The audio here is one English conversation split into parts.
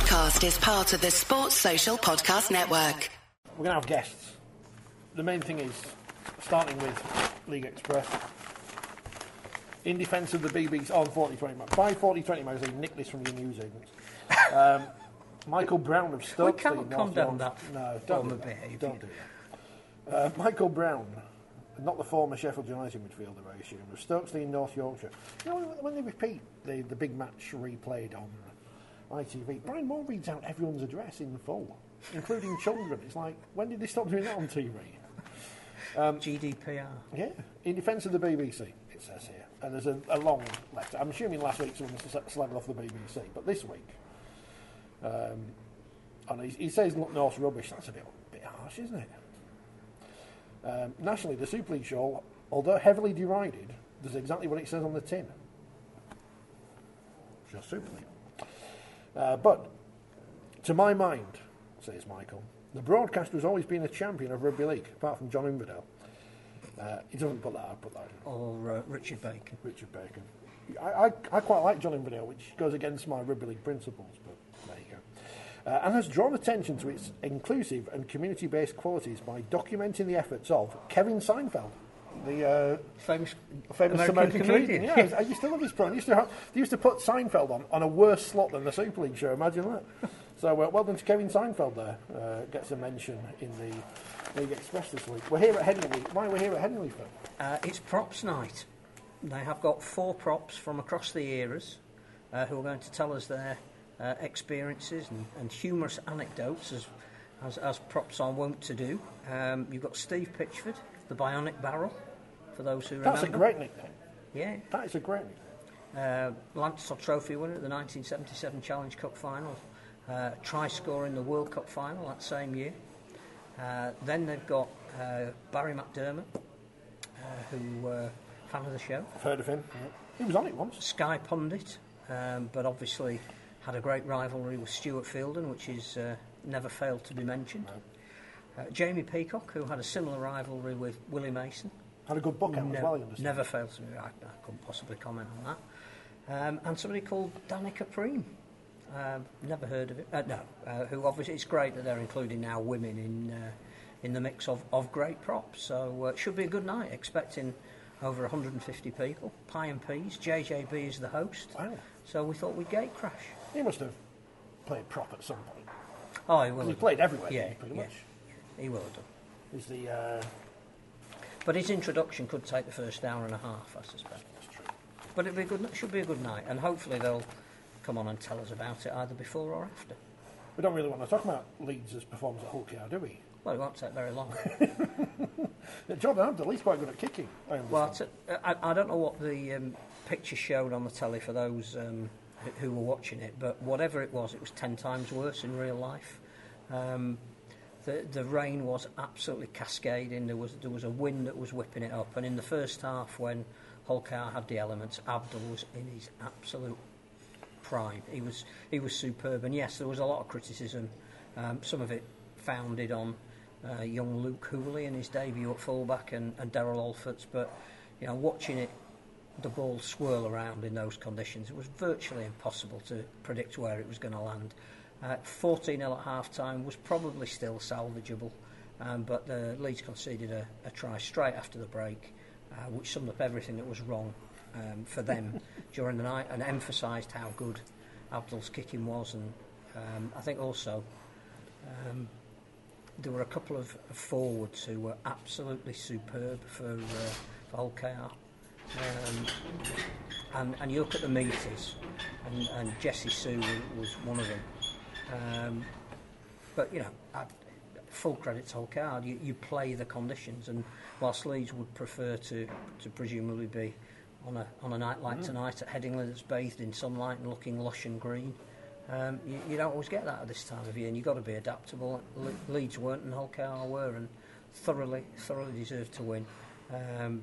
podcast is part of the Sports Social Podcast Network. We're going to have guests. The main thing is, starting with League Express, in defence of the BBC on Forty20 by Forty20 magazine, nick this from your news agents. Um, Michael Brown of Stoke. cannot condone that No, form don't do of that. behaviour. Don't do that. Uh, Michael Brown, not the former Sheffield United midfielder, I assume, of Stokesley in North Yorkshire. You know, when they repeat the, the big match replayed on ITV, Brian Moore reads out everyone's address in full, including children. It's like, when did they stop doing that on TV? GDPR. Yeah, in defence of the BBC, it says here. And there's a, a long letter. I'm assuming last week someone s- slagged off the BBC, but this week, um, and he, he says look, North's rubbish. That's a bit, bit harsh, isn't it? Um, nationally, the Super League show, although heavily derided, does exactly what it says on the tin. Just Super League. Uh, but, to my mind, says Michael, the broadcaster has always been a champion of rugby league, apart from John Inverdale. Uh, he doesn't put that. I put that in. Or uh, Richard Bacon. Richard Bacon. I, I, I quite like John Inverdale, which goes against my rugby league principles, but there you go. Uh, and has drawn attention to its inclusive and community-based qualities by documenting the efforts of Kevin Seinfeld, the uh, Famous, famous American American, comedian. Yeah, I used to love his program. Used to, have, they used to put Seinfeld on on a worse slot than the Super League show. Imagine that. So uh, well done to Kevin Seinfeld there. Uh, gets a mention in the League Express this week. We're here at Headingley. Why are we here at for? Uh, it's props night. They have got four props from across the eras uh, who are going to tell us their uh, experiences and, and humorous anecdotes as, as, as props are wont to do. Um, you've got Steve Pitchford, the Bionic Barrel, for those who That's a great nickname. Yeah. That is a great nickname. Uh, Lance Todd Trophy winner at the 1977 Challenge Cup final. Uh, try scorer in the World Cup final that same year. Uh, then they've got uh, Barrie McDermott, uh, who uh, fan of the show. I've heard of him. He was on it once. Sky pundit, um, but obviously had a great rivalry with Stuart Fielden, which is uh, never failed to be mentioned. Uh, Jamie Peacock, who had a similar rivalry with Willie Mason, Had a good book out as Ne- well, you understand. never fails to be. I, I couldn't possibly comment on that. Um, and somebody called Danika Priim. Um, never heard of it. Uh, no, uh, who obviously it's great that they're including now women in uh, in the mix of, of great props. So uh, it should be a good night. Expecting over 150 people. Pie and peas. JJB is the host. Wow. So we thought we'd gate crash. He must have played prop at some point. Oh, he will. he played everywhere, Yeah, pretty yeah. much. He will have done. He's the. Uh, But his introduction could take the first hour and a half, I suspect. that's true. But it'll be a good, should be a good night, and hopefully they'll come on and tell us about it either before or after. We don't really want to talk about Leeds' as performance at Hull do we? Well, it won't take very long. Uh, Jordan least quite good at kicking. I well, t- I, I don't know what the um, picture showed on the telly for those um, who- who were watching it, but whatever it was, it was ten times worse in real life. Um, the the rain was absolutely cascading. There was there was a wind that was whipping it up, and in the first half, when Hull KR had the elements, Abdull was in his absolute prime. He was he was superb, and yes, there was a lot of criticism. Um, some of it founded on uh, young Luke Hooley and his debut at fullback, and, and Derrell Olpherts. But you know, watching it, the ball swirl around in those conditions, it was virtually impossible to predict where it was going to land. Uh, 14 0 at half time was probably still salvageable, um, but the Leeds conceded a, a try straight after the break, uh, which summed up everything that was wrong um, for them during the night and emphasised how good Abdull's kicking was. And um, I think also um, there were a couple of forwards who were absolutely superb for, uh, for Hull KR. Um, and, and you look at the meters, and, and Jesse Sue was, was one of them. Um, but you know, I, full credit to KR. You, you play the conditions, and whilst Leeds would prefer to, to presumably be on a on a night like tonight at Headingley that's bathed in sunlight and looking lush and green, um, you, you don't always get that at this time of year, and you've got to be adaptable. Le- Leeds weren't, and KR were, and thoroughly thoroughly deserved to win. Um,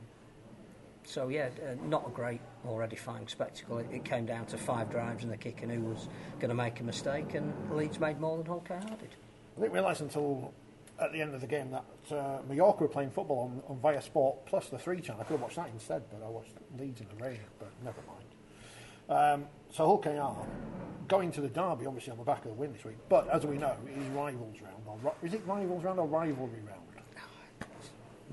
so yeah, uh, not a great or edifying spectacle. It, it came down to five drives and the kick, and who was going to make a mistake, and Leeds made more than Hull KR did. I didn't realise until at the end of the game that uh, Mallorca were playing football on, on Via Sport plus the three channel. I could have watched that instead, but I watched Leeds in the rain, but never mind. Um, so Hull KR going to the derby, obviously on the back of the win this week. But as we know, it is rivals round. Or, is it rivals round or rivalry round?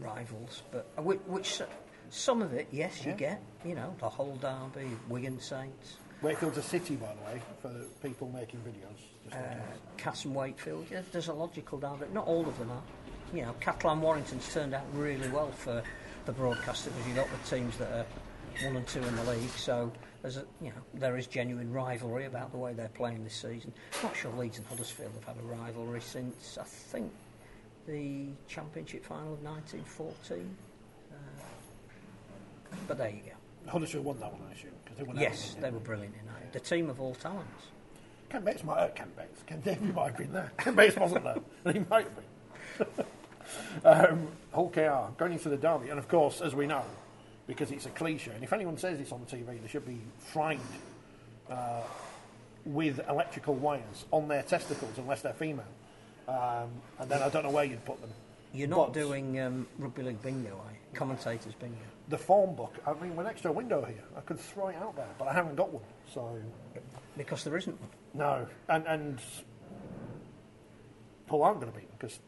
rivals, but uh, which, which some of it, yes, you get. You know, the whole derby, Wigan Saints, Wakefield's a city, by the way, for people making videos. Just uh. Cass and Wakefield. Yeah, there's a logical derby. Not all of them are. You know, Catalan Warrington's turned out really well for the broadcaster because you've got the teams that are one and two in the league. So there's a, you know there is genuine rivalry about the way they're playing this season. Not sure Leeds and Huddersfield have had a rivalry since I think the Championship final of 1914. But there you go. Huddersfield won that one, I assume, because they won. Yes, they were brilliant in that. The team of all talents. Ken Bates might. Uh, Ken Bates. Ken Davy might have been there. Ken Bates wasn't there. he might have been. um, Hull KR going into the derby, and of course, as we know, because it's a cliche, and if anyone says this on TV, they should be fried uh, with electrical wires on their testicles unless they're female. Um, and then I don't know where you'd put them. You're not But doing um, rugby league bingo, are you? Commentators bingo. The form book. I mean, we're next to a window here, I could throw it out there, but I haven't got one. So Because there isn't one. No, and and Hull aren't going to be because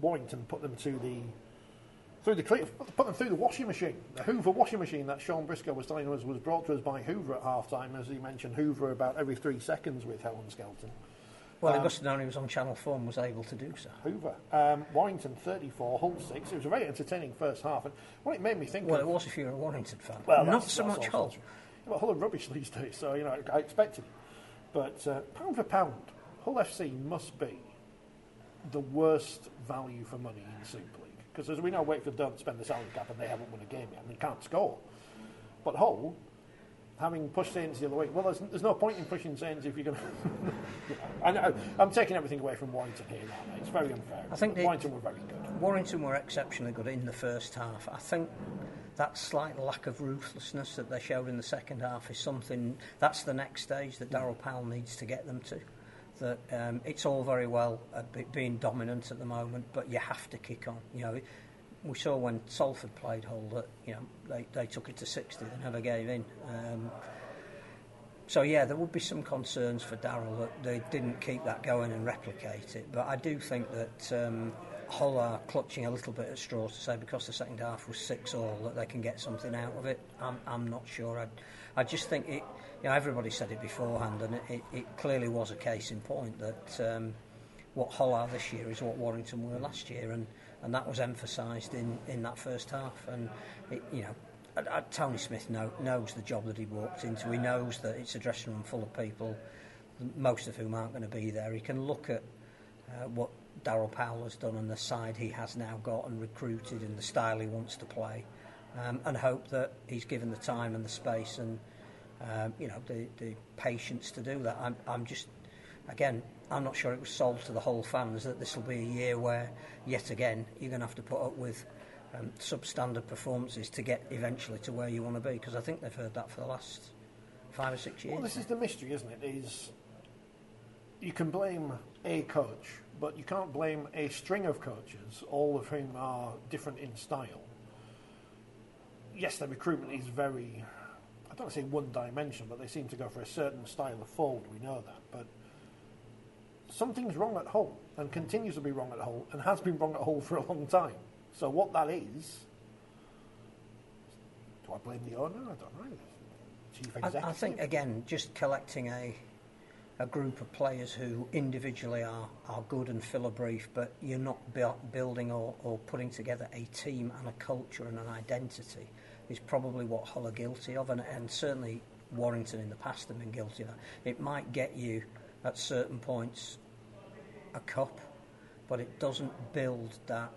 Warrington put them to the through the put them through the washing machine, the Hoover washing machine that Sean Briscoe was telling us was brought to us by Hoover at half time, as he mentioned Hoover about every three seconds with Helen Skelton. Well, he must have known he was on Channel 4 and was able to do so. Hoover, um, Warrington 34, Hull 6. It was a very entertaining first half, and what it made me think Well, of, it was if you're a Warrington fan. Well, not so much Hull. Well, Hull are rubbish these days, so you know I expected it. But uh, pound for pound, Hull FC must be the worst value for money in the Super League because, as we know, Wakefield don't spend the salary cap and they haven't won a game yet and they can't score. But Hull, having pushed Saints the other way, well, there's, there's no point in pushing Saints if you're going to. I know, I'm taking everything away from Warrington here now. It's very unfair. I think they- Warrington were very good. Warrington were exceptionally good in the first half. I think that slight lack of ruthlessness that they showed in the second half is something that's the next stage that Daryl Powell needs to get them to. That um, it's all very well uh, being dominant at the moment, but you have to kick on. You know, we saw when Salford played Hull that you know they, they took it to 60, they never gave in. Um, so yeah, there would be some concerns for Daryl that they didn't keep that going and replicate it. But I do think that um, Hull are clutching a little bit at straws to say because the second half was six all that they can get something out of it. I'm, I'm not sure. I, I just think it. You know, everybody said it beforehand, and it, it, it clearly was a case in point that um, what Hull are this year is what Warrington were last year, and, and that was emphasised in, in that first half. And it, you know, Tony Smith know, knows the job that he walked into. He knows that it's a dressing room full of people, most of whom aren't going to be there. He can look at uh, what Daryl Powell has done and the side he has now got and recruited and the style he wants to play, um, and hope that he's given the time and the space and um, you know the, the patience to do that. I'm, I'm just again. I'm not sure it was sold to the whole fans that this will be a year where, yet again, you're going to have to put up with um, substandard performances to get eventually to where you want to be. Because I think they've heard that for the last five or six years. Well, this is the mystery, isn't it? Is you can blame a coach, but you can't blame a string of coaches, all of whom are different in style. Yes, their recruitment is very, I don't want to say one dimensional, but they seem to go for a certain style of forward, we know that. But something's wrong at Hull, and continues to be wrong at Hull, and has been wrong at Hull for a long time. So what that is, do I blame the owner? I don't know. Chief executive? I, I think again, just collecting a a group of players who individually are, are good and fill a brief, but you're not building or, or putting together a team and a culture and an identity is probably what Hull are guilty of, and, and certainly Warrington in the past have been guilty of that. It might get you at certain points a cup, but it doesn't build that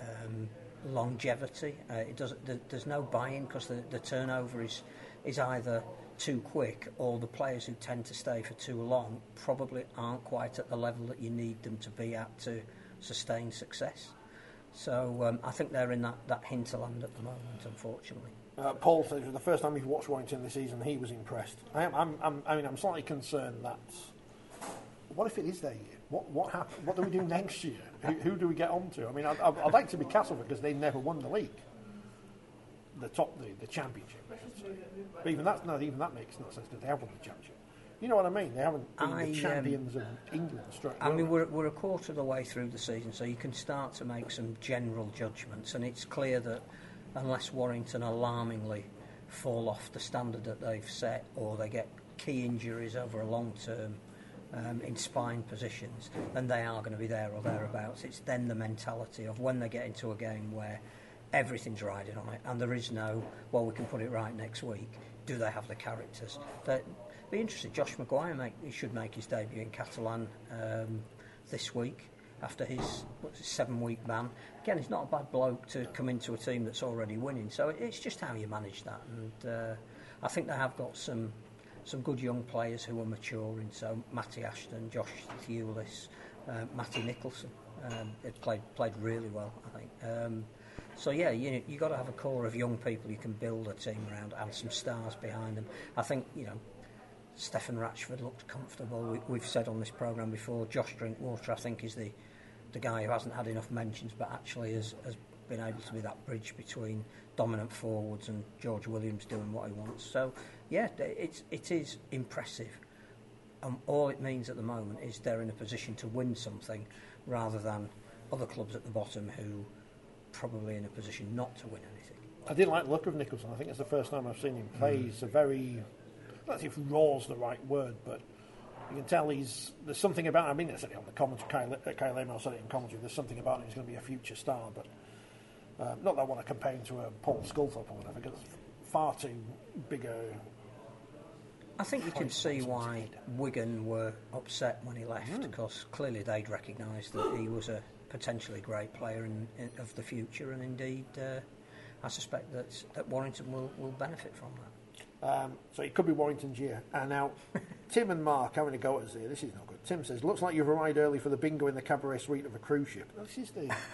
um, longevity. Uh, it doesn't. There, there's no buy-in because the, the turnover is is either too quick or the players who tend to stay for too long probably aren't quite at the level that you need them to be at to sustain success. So um, I think they're in that, that hinterland at the moment, unfortunately. Uh, Paul says the first time he's watched Warrington this season, he was impressed. I am. I'm, I'm, I mean, I'm slightly concerned that. What if it is their year? What what happen, What do we do next year? Who, who do we get on to? I mean, I'd, I'd I'd like to be Castleford because they never won the league, the top, the, the championship. I. But even that, no, even that makes no sense because they have won the championship. You know what I mean? They haven't been I, um, the champions of England straight I mean, we're, we're a quarter of the way through the season, so you can start to make some general judgments, and it's clear that unless Warrington alarmingly fall off the standard that they've set, or they get key injuries over a long term um, in spine positions, then they are going to be there or thereabouts. It's then the mentality of when they get into a game where everything's riding on it, and there is no, well, we can put it right next week. Do they have the characters? That be interested. Josh McGuire make, should make his debut in Catalan um, this week after his his seven week ban. Again, he's not a bad bloke to come into a team that's already winning. So it's just how you manage that. And uh, I think they have got some some good young players who are maturing. So Matty Ashton, Josh Thewlis, uh, Matty Nicholson. Um, played played really well, I think. Um, so yeah, you you got to have a core of young people you can build a team around and some stars behind them. I think you know Stefan Ratchford looked comfortable. We, we've said on this programme before, Josh Drinkwater, I think, is the, the guy who hasn't had enough mentions, but actually has, has been able to be that bridge between dominant forwards and George Williams doing what he wants. So, yeah, it's, it is impressive. And all it means at the moment is they're in a position to win something rather than other clubs at the bottom who probably in a position not to win anything. I did like the look of Nicholson. I think it's the first time I've seen him play. He's a very, I don't know if raw's the right word, but you can tell he's there's something about. I mean, I said it on the commentary. Kyle, uh, Kyle said it in commentary. There's something about him. He's going to be a future star, but uh, not that I want to compare him to a Paul Sculthorpe or whatever. Because it's far too big a. I think you can see why. Wigan were upset when he left because clearly they'd recognised that he was a potentially great player in, in, of the future, and indeed, uh, I suspect that that Warrington will, will benefit from that. Um, so it could be Warrington's year. And now, Tim and Mark having a go at us here. This is not good. Tim says, "Looks like you've arrived early for the bingo in the cabaret suite of a cruise ship." This is the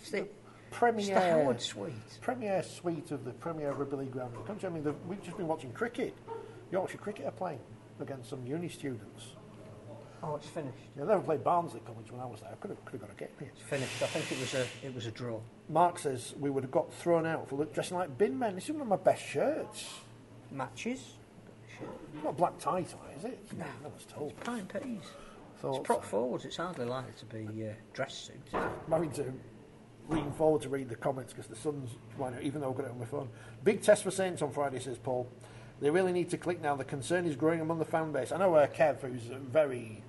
It's the, it's premier the Howard Suite. premier suite of the Premier Rugby League ground in the country. I mean, the, we've just been watching cricket. Yorkshire cricket are playing against some uni students. Oh, it's finished. Yeah, they never played Barnsley College when I was there. I could have, could have got a game here. It's finished. I think it was a it was a draw. Mark says we would have got thrown out for look, dressing like bin men. This is one of my best shirts. Matches. It's not black tie tie, is it? No, I was told. Pine peas. Thought It's prop forwards. It's hardly likely to be uh, dress suits. having to lean forward to read the comments because the sun's running out, even though I've got it on my phone. Big test for Saints on Friday, says Paul. They really need to click now. The concern is growing among the fan base. I know uh, Kev, who's very.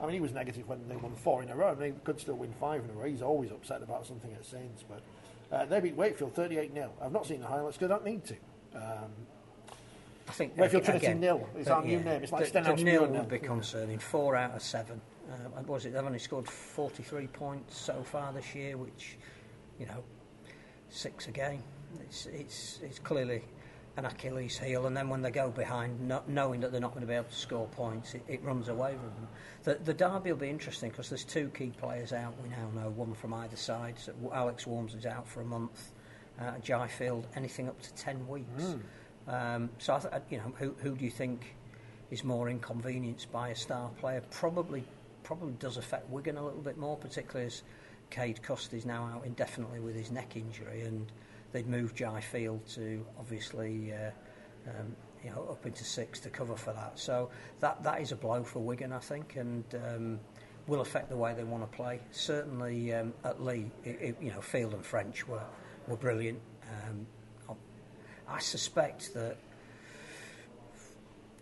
I mean, he was negative when they won four in a row, and they could still win five in a row. He's always upset about something at Saints, but uh, they beat Wakefield 38 0. I've not seen the highlights because I don't need to. Um, I think Wakefield Trinity nil. It's our new name. It's like the, the nil would be concerning. Four out of seven. Uh, and was it? They've only scored 43 points so far this year, which, you know, six a game. It's it's it's clearly an Achilles heel, and then when they go behind, no, knowing that they're not going to be able to score points, it, it runs away from them. The, the derby will be interesting because there's two key players out. We now know one from either side. So Alex Walmsley's out for a month. Uh, Jai Field, anything up to ten weeks. Um, so I th- you know, who who do you think is more inconvenienced by a star player? Probably probably does affect Wigan a little bit more, particularly as Cade Cust's now out indefinitely with his neck injury, and they'd moved Jai Field to obviously. Uh, um, you know, up into six to cover for that. So that that is a blow for Wigan, I think, and um, will affect the way they want to play. Certainly um, at Leigh, it, it, you know, Field and French were were brilliant. Um, I suspect that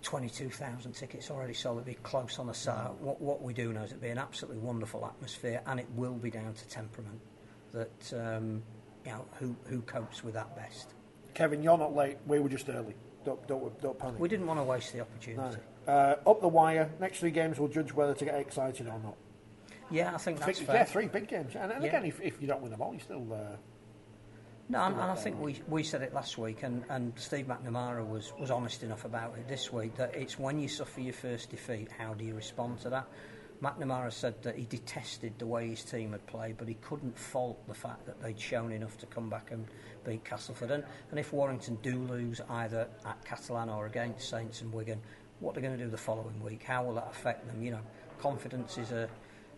22,000 tickets already sold. It'll be close on the start. What, what we do know is it'll be an absolutely wonderful atmosphere, and it will be down to temperament. That um, you know who who copes with that best. Kevin, you're not late. We were just early. Don't, don't, don't panic. We didn't want to waste the opportunity. No. Uh, up the wire. Next three games will judge whether to get excited or not. Yeah, I think that's fair. yeah, three big games. And, and Yeah. again, if, if you don't win them all, you're still. Uh, No, and, and I think we, we said it last week, and, and Steve McNamara was, was honest enough about it this week that it's when you suffer your first defeat, how do you respond to that? McNamara said that he detested the way his team had played, but he couldn't fault the fact that they'd shown enough to come back and beat Castleford. And, and if Warrington do lose either at Catalan or against Saints and Wigan, what are they going to do the following week? How will that affect them? You know, confidence is a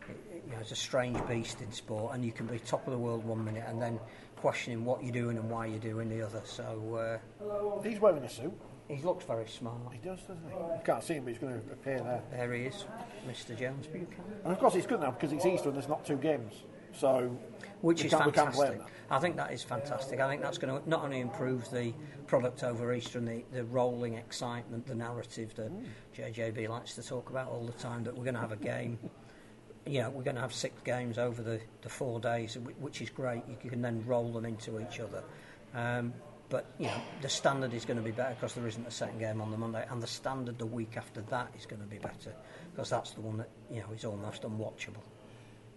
you know, it's a strange beast in sport, and you can be top of the world one minute and then questioning what you're doing and why you're doing the other. So, uh, he's wearing a suit. He looks very smart. He does, doesn't he? You can't see him, but he's going to appear there. There he is, Mr. Jones Buchanan. And of course, it's good now because it's Easter and there's not two games. So, Which we is can't, we can't fantastic. I think that is fantastic. I think that's going to not only improve the product over Easter and the, the rolling excitement, the narrative that Mm. JJB likes to talk about all the time, that we're going to have a game. You know, we're going to have six games over the, the four days, which is great. You can then roll them into each other. Um, but, you know, the standard is going to be better because there isn't a second game on the Monday, and the standard the week after that is going to be better because that's the one that, you know, is almost unwatchable.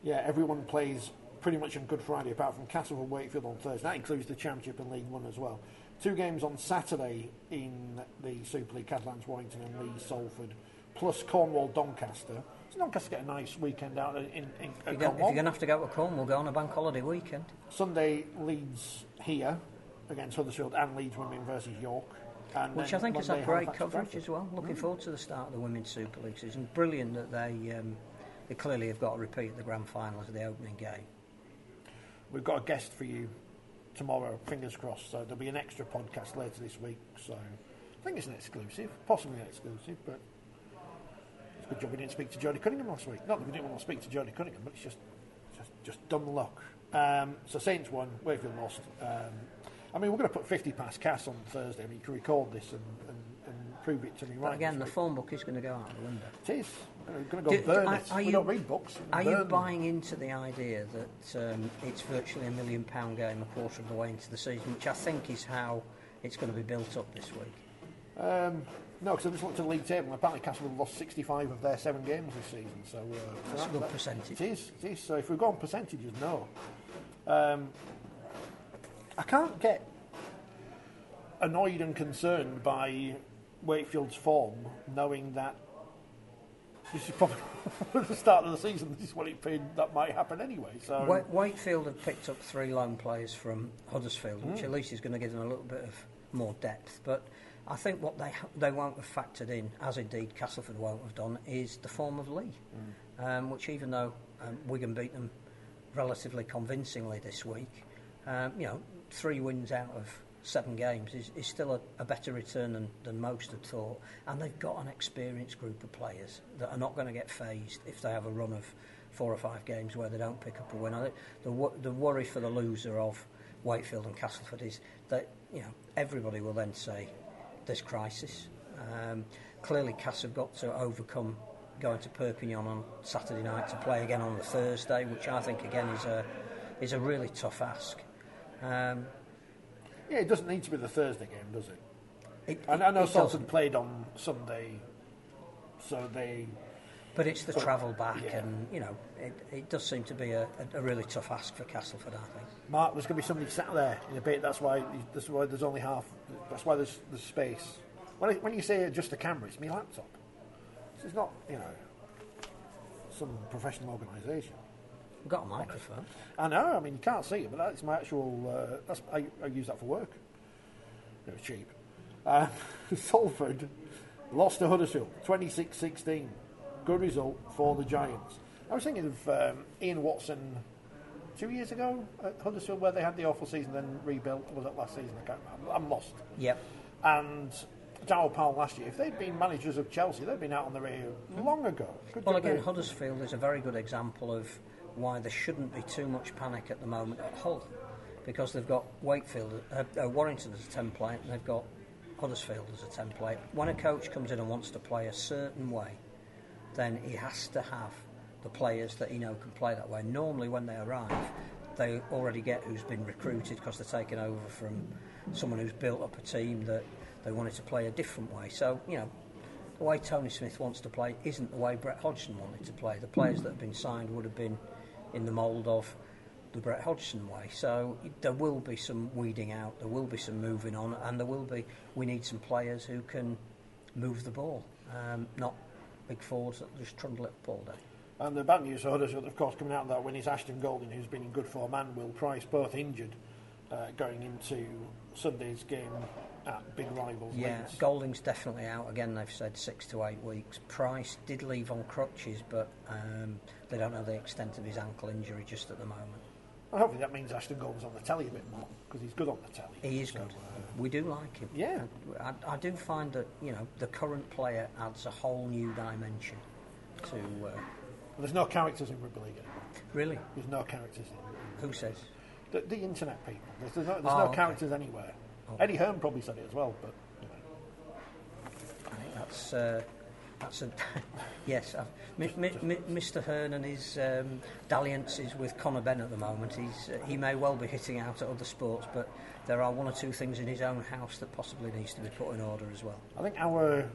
Yeah, everyone plays pretty much on Good Friday, apart from Castleford Wakefield on Thursday. That includes the Championship and League One as well. Two games on Saturday in the Super League, Catalans Warrington and Leeds Salford, plus Cornwall Doncaster. So Doncaster get a nice weekend out in, in, in If you're, going, if you're going to have to go to Cornwall, go on a bank holiday weekend. Sunday, Leeds here against Huddersfield and Leeds Women versus York. And Which I think has had great coverage as well. Looking forward to the start of the Women's Super League season. Brilliant that they um, they clearly have got to repeat the grand final as the opening game. We've got a guest for you tomorrow, fingers crossed. So there'll be an extra podcast later this week. So I think it's an exclusive, possibly an exclusive, but it's a good job we didn't speak to Jodie Cunningham last week. Not that we didn't want to speak to Jodie Cunningham, but it's just just, just dumb luck. Um, so Saints won, Wakefield lost. Um, I mean, we're going to put 50 past Cass on Thursday. I mean, you can record this and, and, and prove it to me But right. again, the week. phone book is going to go out the window. It is. Going to go Do- burn are- it. are we you- don't read books. Are you them. buying into the idea that um, it's virtually a million pound game a quarter of the way into the season, which I think is how it's going to be built up this week? Um, no, because I just looked at the league table and apparently Castleford lost 65 of their seven games this season. So uh, so That's a good that- percentage. It is, it is. So if we go on percentages, no. Um, I can't get annoyed and concerned by Wakefield's form, knowing that this is probably at the start of the season. This is what it appeared that might happen anyway. So Wa- Wakefield have picked up three loan players from Huddersfield, which at least is going to give them a little bit of more depth. But I think what they they won't have factored in, as indeed Castleford won't have done, is the form of Leigh, um, which even though um, Wigan beat them relatively convincingly this week, um, you know, three wins out of seven games is, is still a, a better return than, than most had thought. And they've got an experienced group of players that are not going to get phased if they have a run of four or five games where they don't pick up a win. The, the worry for the loser of Wakefield and Castleford is that you know everybody will then say there's crisis. Um, clearly, Cass have got to overcome going to Perpignan on Saturday night to play again on the Thursday, which I think again is a is a really tough ask. Um, yeah, it doesn't need to be the Thursday game, does it? it, I, I know it Salford played on Sunday, so they But it's the travel back, Yeah. and you know, it, it does seem to be a, a, really tough ask for Castleford, I think. Mark, there's going to be somebody sat there in a bit. That's why. That's why there's only half. That's why there's there's space. When, I, when you say just a camera, it's my laptop. Is not, you know, some professional organisation. Got a microphone. I know. I mean, you can't see it, but that's my actual. Uh, that's I, I use that for work. It was cheap. Uh, Salford lost to Huddersfield, 26-16. Good result for the Giants. I was thinking of um, Ian Watson two years ago at Huddersfield, where they had the awful season, then rebuilt. Was it last season? I can't remember. I'm lost. Yep. And Daryl Powell last year. If they'd been managers of Chelsea, they'd been out on the radio long ago. Good Well, again, Huddersfield is a very good example of why there shouldn't be too much panic at the moment at Hull, because they've got Wakefield, uh, uh, Warrington as a template, and they've got Huddersfield as a template. When a coach comes in and wants to play a certain way, then he has to have the players that he know can play that way. Normally, when they arrive, they already get who's been recruited because they're taking over from someone who's built up a team that they wanted to play a different way. So, you know, the way Tony Smith wants to play isn't the way Brett Hodgson wanted to play. The players that have been signed would have been in the mould of the Brett Hodgson way. So there will be some weeding out, there will be some moving on, and there will be. We need some players who can move the ball, um, not big forwards that just trundle it all day. And the bad news of course, coming out of that win is Ashton Golding, who's been in good form, and Will Price, both injured, uh, going into Sunday's game at big rivals. Yeah, Leeds. Golding's definitely out again. They've said six to eight weeks. Price did leave on crutches, but um, they don't know the extent of his ankle injury just at the moment. And hopefully that means Ashton Golding's on the telly a bit more because he's good on the telly. He is So, good. uh, We do like him. Yeah. I, I do find that you know the current player adds a whole new dimension to. Uh, there's no characters in rugby league anymore. really, There's no characters in who says? the, the internet people. There's, there's no, there's Oh, no okay. characters anywhere. Eddie Hearn probably said it as well, but you know. I think that's uh, that's a yes. Uh, mi- mi- Mr. Hearn and his um, dalliances with Conor Benn at the moment. He's uh, he may well be hitting out at other sports, but there are one or two things in his own house that possibly needs to be put in order as well. I think our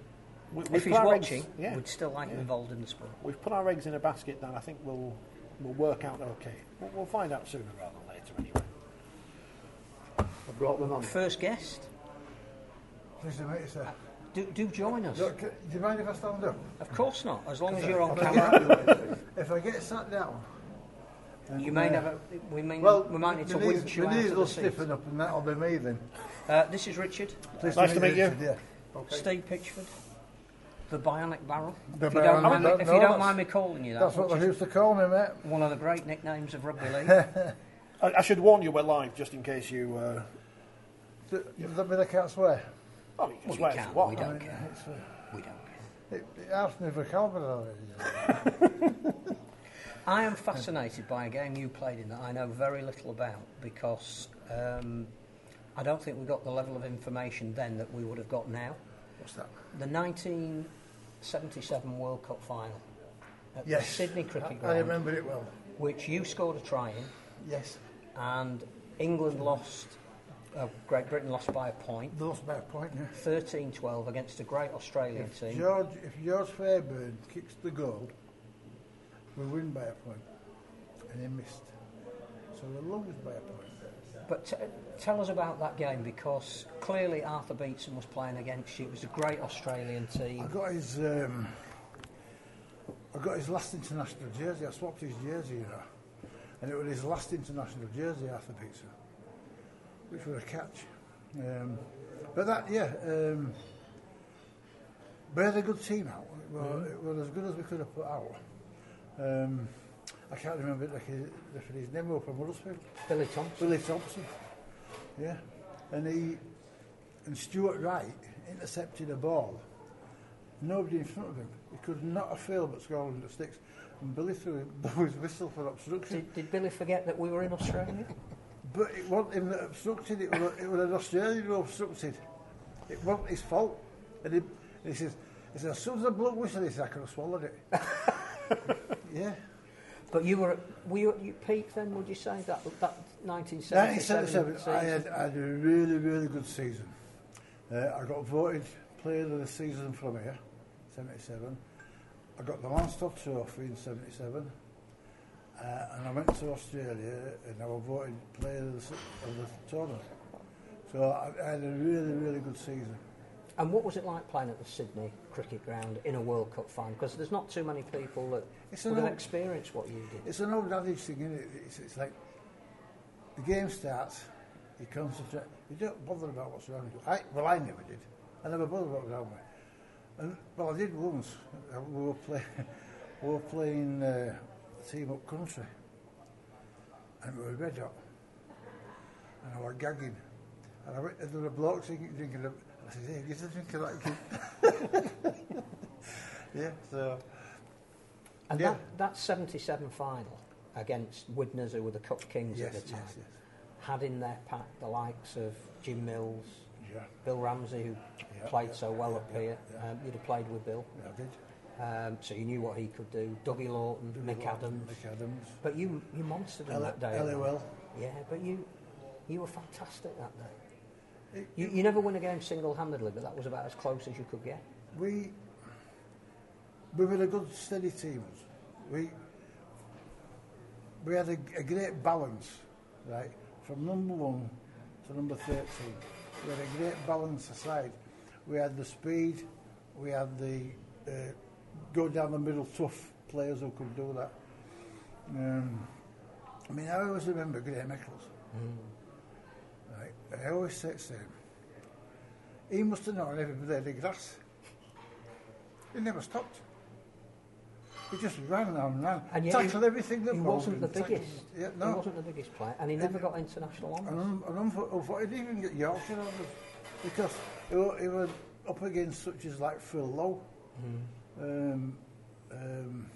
we, If he's watching, eggs, yeah, we'd still like him involved in the sport. we've put our eggs in a basket. Then I think we'll we'll work out okay. We'll, we'll find out sooner rather than later anyway. I brought them on. First guest, Pleased to meet you, sir. do, do join us. Look, do you mind if I stand up? Of course not, as long as you're on If I camera. get- If I get sat down, You may never. We may. well, we might need to my knees- winch you my out knees of the will seat. stiffen up, and that'll be me then. Uh, this is Richard, Pleased Nice to meet you. Richard, Yeah. Steve Pitchford, the Bionic Barrel. The if you don't, Bionic mind, me, if you don't mind me calling you that, That's what they used to call me, mate. one of the great nicknames of rugby league. I, I should warn you we're live just in case you. Uh, Does that mean I can't swear? oh, you can Well, swear you can, you we I don't care. It's, uh, we don't care. it, it asked me for vocabulary. I am fascinated by a game you played in that I know very little about because um, I don't think we got the level of information then that we would have got now. What's that? The 1977 World Cup final at Yes. the Sydney Cricket I, I remember it well. which you scored a try in, Yes. and England lost, uh, Great Britain lost by a point, They lost by a point, yeah. 13-12 against a great Australian If team. George, if George Fairbairn kicks the goal, we win by a point. And he missed. So we lose by a point. But t- tell us about that game because clearly Arthur Beetson was playing against you. It was a great Australian team. I got his um, I got his last international jersey. I swapped his jersey, you know. And it was his last international jersey, Arthur Pizza, which was a catch. Um, but that, yeah, um, we had a good team out. It was, it was as good as we could have put out. Um, I can't remember like his, his name up from Huddersfield. Billy Thompson. Billy Thompson. Yeah. And he and Stuart Wright intercepted a ball. Nobody in front of him. He could not have failed but score under sticks. And Billy threw his whistle for obstruction. Did, did Billy forget that we were in Australia? But it wasn't him that obstructed, it was, it was an Australian who obstructed. It wasn't his fault. And he, and he says, he says, as soon as I blew whistle, he said, I could have swallowed it. yeah. but you were at, were you at your peak then? Would you say that that 1977? 1977, I had, I had a really, really good season. Uh, I got voted player of the season from here, 77. I got the Lance Todd Trophy in 77. Uh, and I went to Australia and I was voted player of the, of the tournament. So I, I had a really, really good season. And what was it like playing at the Sydney Cricket Ground in a World Cup final? Because there's not too many people that It's would an have old- experienced what you did. It's an old adage thing, isn't it? It's, it's like the game starts, you concentrate, you don't bother about what's around you. I, well, I never did. I never bothered what was around me. And, well, I did once. We were, play, we were playing uh, a team up country, and we were red hot. And I was gagging. And I went, and there were a bloke drinking, drinking a, I said, hey, get a drink of that kid. yeah, so. And Yeah. that, that 77 final against Widnes, who were the Cup Kings Yes, at the time, yes, yes. had in their pack the likes of Jim Mills, Yeah, Bill Ramsey, who Yeah, played yeah, so well up here. Um, you'd have played with Bill. I did. Um, so you knew what he could do. Dougie Laughton, Mick Adams. Mick Adams. But you, you monstered him Ellie- that day. Yeah, but you, you were fantastic that day. It- You, you never won a game single-handedly, but that was about as close as you could get. We we were a good steady team. We we had a, a great balance, right, from number one to number thirteen. We had a great balance aside. We had the speed, we had the uh, go down the middle tough players who could do that. Um, I mean, I always remember Graham Eccles. Right, I always say to him, he must have known everybody the grass. He never stopped. He just ran and ran. And yet tackled he, everything that he wasn't the tackled- biggest. Yeah, He wasn't the biggest player, and he never got international And, honours. and unfor- unfor- he didn't even get Yorkshire honours because he, he was up against such as like Phil Lowe. Um, um,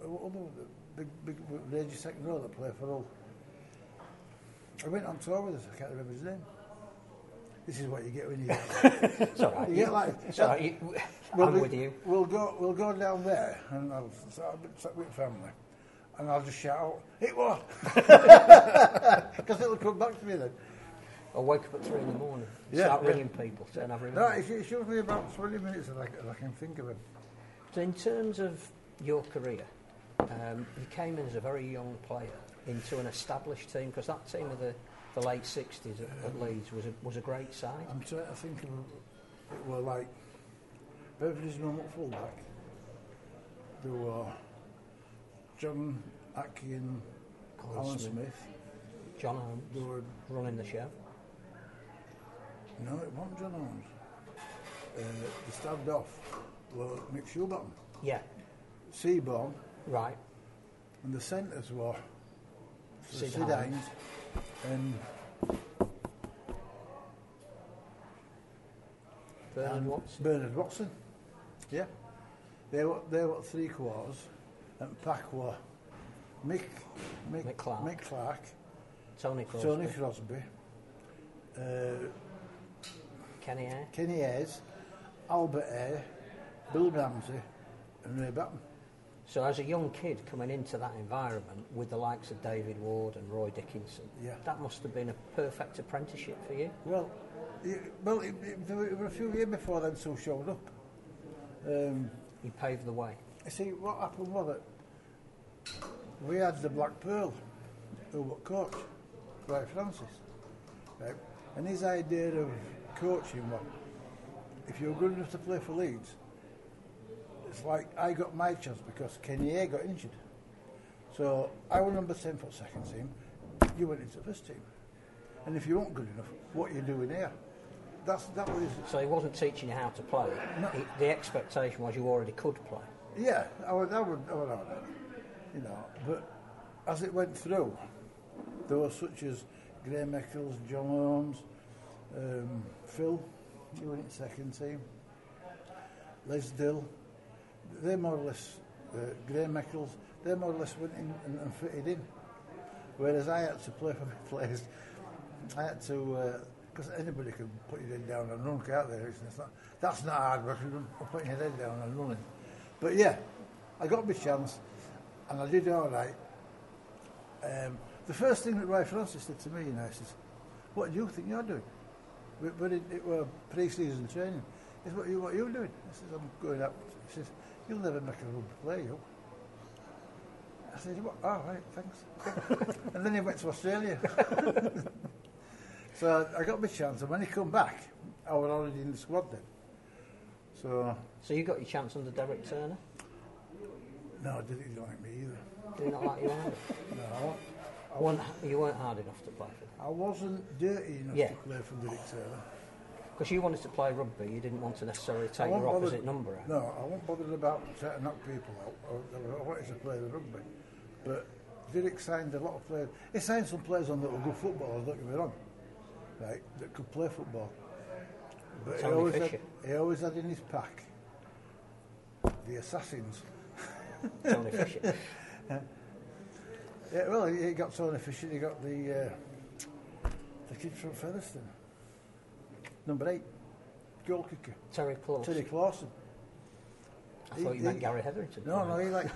what other big, big raging second row that played for all. I went on tour with us, I can't remember his name. This is what you get when you It's all right. you get like It's all right. You, We'll I'm be- with you. We'll go. We'll go down there, and I'll start with, family, and I'll just shout out, "It was," because it'll come back to me then. I'll wake up at three in the morning, Yeah, start yeah. ringing people, saying I've No, it, it shows me about twenty minutes that I, that I can think of it. So in terms of your career, um, you came in as a very young player into an established team because that team of the, the late 60s at, at Leeds was a, was a great side. I'm trying to think of it were like mum at fullback. There were John Atkin, Alan Alan Smith. Smith. John Holmes There were running the show. no, it wasn't John Holmes. Uh, the stabbed off were Mick Shoebottom, Yeah, Seabourne, right. and the centres were Sid Sid, Hynes. Hynes and, Bernard and Watson. Bernard Watson. Yeah, they were they were three quarters, and pack were Mick Mick, Mick Clark. Mick Clark Tony Crosby. Tony Crosby, uh, Kenny Eyre. Kenny Eyres, Albert Eyre, Bill Ramsey, and Ray Batten. So as a young kid coming into that environment with the likes of David Ward and Roy Dickinson, Yeah. that must have been a perfect apprenticeship for you. Well, it, well, it, it, there were a few years before then Sue showed up. Um, You paved the way. you see, what happened was that we had the Black Pearl, who was coach, Roy Francis, right? And his idea of coaching was, if you're good enough to play for Leeds, it's like I got my chance because Kenny A got injured. So I was number 10 for second team, you went into first team. And if you weren't good enough, what are you doing here? That's, that was, So he wasn't teaching you how to play. No. He, the expectation was you already could play. yeah, I would, I would, I would, I would, you know. But as it went through, there were such as Graham Eccles, John Holmes, um, Phil, you went in second team, Les Dyl, they more or less, uh, Graham Eccles, they more or less went in and, and fitted in. Whereas I had to play for my players, I had to, because anybody can put your head down and run, can't they? It's not, that's not hard work, putting your head down and running. But yeah, I got my chance, and I did all right. Um, the first thing that Roy Francis said to me, you know, he says, "What do you think you're doing?" But it, it were pre-season training. Said, "What you what you doing?" I says, "I'm going up." He says, "You'll never make a rugby player, you." I said, "What? Oh, right, thanks." and then he went to Australia. so I got my chance, and when he come back, I was already in the squad then. So So you got your chance under Derek Turner. no, I didn't like me either. Did he not like you either? No, Weren't- you weren't hard enough to play for them. I wasn't dirty enough Yeah. to play for Derek Taylor. Because you wanted to play rugby, you didn't want to necessarily take your bothered- opposite number out. No, I wasn't bothered about trying to knock people out. I, wanted to play the rugby. But Derek signed a lot of players. He signed some players on that were good footballers, don't get me wrong, right, that could play football. But he always, had, he always had in his pack the assassins. Tony Fisher. Yeah, well, he he got Tony Fisher, he got the uh, the kid from Featherstone, number eight, goal kicker, Terry Close. Teddy Clawson. I he- thought you meant Gary Hetherington. No, no, he like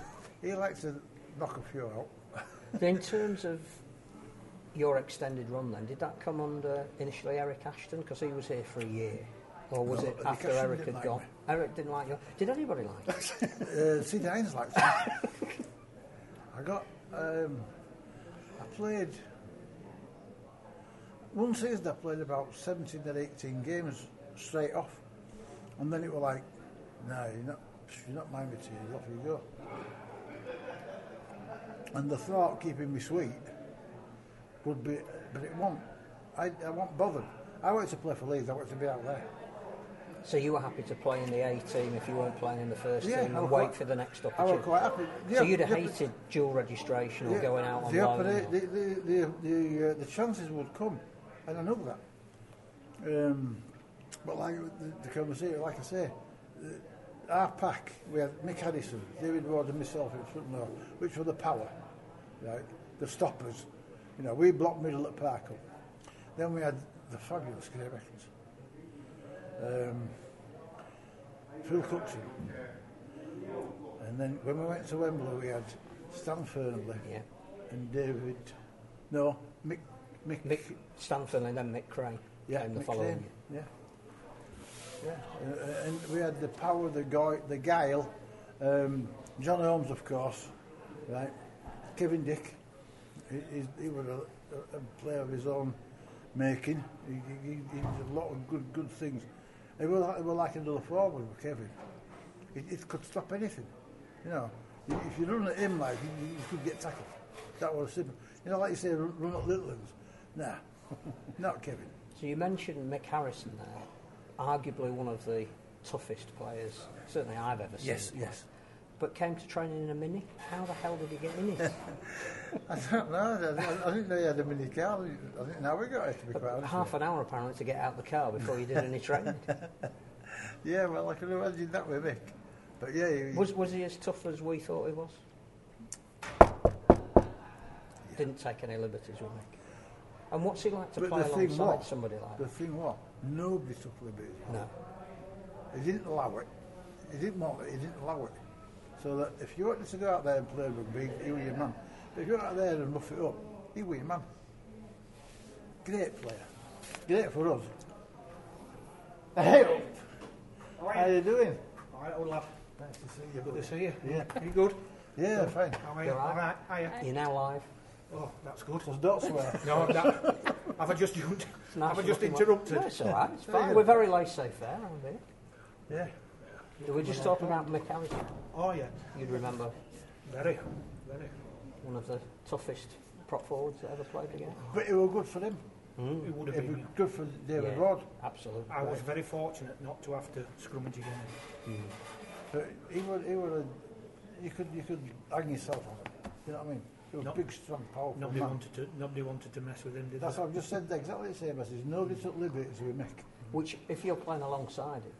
he likes to knock a few out. In terms of your extended run then, did that come under initially Eric Ashton because he was here for a year? Or was No, it after Eric had like gone? me. Eric didn't like you. Did anybody like you? Uh, Sid Hynes likes. I got um, I played one season. I played about seventeen or eighteen games straight off, and then it was like, no, you're not, you're not my material. Off you go. And the thought keeping me sweet would be, but it won't. I, I won't bothered. I wanted to play for Leeds. I wanted to be out there. So you were happy to play in the A team if you weren't playing in the first Yeah, team and wait quite- for the next I was opportunity. quite happy. so you'd have hated dual registration or Yeah, going out on the, loan. the, the, the, the, uh, the chances would come, and I know that. Um, but like the, the conversation, like I say, the, our pack, we had Mick Addison, David Ward and myself in front row, which were the power, right? The stoppers. You know, we blocked middle at Parkle. Then we had the fabulous Graham Eccles. Um, Phil Cookson. And then when we went to Wembley, we had Stan Fearnley Yeah. and David. No, Mick. Mick. Mick Stanford and then Mick Crane yeah, came the Mick following Crane, year. Yeah. Yeah. Uh, and we had the power, the guy, the guile, um, John Holmes, of course, right? Kevin Dick. He, he's, he was a, a, player of his own making. He, he, he he did a lot of good, good things. He was, like- he was like another forward with Kevin. It, it could stop anything. You know, if you run at him like you, you could get tackled. That was simple. You know, like you say, run, run at Littlands. Nah, not Kevin. So you mentioned Mick Harrison there, arguably one of the toughest players, certainly I've ever seen. Yes, yes. But came to training in a mini. How the hell did he get in it? I don't know. I, I didn't know he had a mini car. I didn't know we got it, to be quite honest. Half an hour apparently to get out the car before you did any training. Yeah, well, I can imagine that with Mick. But yeah, he, Was was he as tough as we thought he was? Didn't take any liberties with Mick. And what's he like to but play the thing alongside was, somebody like the that? thing was, nobody took liberties. No. He didn't allow it. He didn't want it. He didn't allow it. So that if you wanted to go out there and play rugby, he was your man. But if you went out there and rough it up, he was your man. Great player. Great for us. Hey, how are you doing? All right, old lad. Nice to see you. Good to see you. Yeah. You good? Yeah, fine. How are you? You all All right? right. Hiya. You're now live. Oh, that's good. Just don't swear. No, that, have I just, nice have I just interrupted? No, it's all right. It's fine. We're very laissez-faire around here. Yeah. We were just talking about Harrison. Oh, yeah. You'd remember Very, very. one of the toughest prop forwards that ever played game. But it was good for him. Hmm. It would have It been. good for David Yeah, Ward. Absolutely. I was very fortunate not to have to scrummage again. Hmm. But he was, he a, you could, you could hang yourself on it. You know what I mean? He was No. a big, strong, powerful Nobody man. wanted to. Nobody wanted to mess with him, did That's they? what I've just said exactly the same message. Nobody took liberties with Mick. Mm. Which, if you're playing alongside him,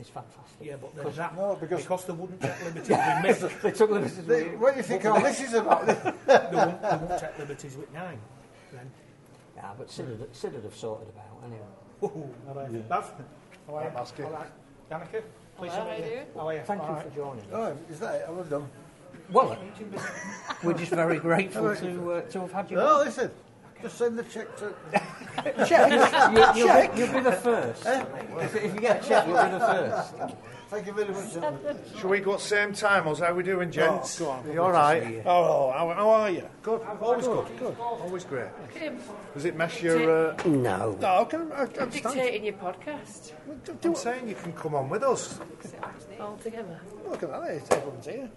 is fantastic. Yeah, but there's that. No, because- because they wouldn't take liberties with Mick. they took liberties with They, you. what do you think all this is about? They won't, they won't take liberties with nine. Then. Yeah, but Sid would, mm. Sid would have sorted about anyway. Ooh, all right. Bav, how are you? Basket. All right. Danika, please Hello, how meet you doing? Oh, how are you? Thank All you right. for joining us. oh, is that it? I was done. Well, we're just very grateful to, uh, to have had you. No, listen. Just send the check to... check. you, you'll, be, you'll be the first. if, if you get a check, you'll be the first. Thank you very much. gentlemen. Shall we go at the same time, or how we doing, gents? go on. Are you all right? Oh, how, how are you? Good. Always good. Good. Always great. Kim, Does it mess your... Uh, No. No, can I, I understand. dictating your podcast Do, do, I'm saying you can come on with us. all together. look at that, everyone's here.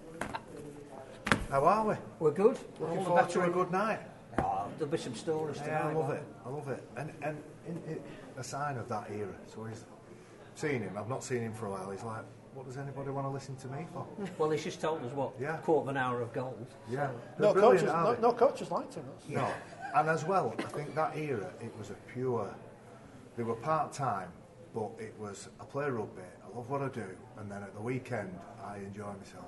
How are we? We're good. Looking All the forward to a good night. Oh, there'll be some stories tonight. Yeah, I love won't it. I love it. And and in, in, a sign of that era. So he's seen him. I've not seen him for a while. He's like, what does anybody want to listen to me for? Well, he's just told us what Yeah. quarter of an hour of gold. Yeah. No coaches, no, aren't no coaches liked him. That's, they? No. And as well, I think that era, it was a pure. They were part time, but it was I play rugby. Love what I do, and then at the weekend I enjoy myself.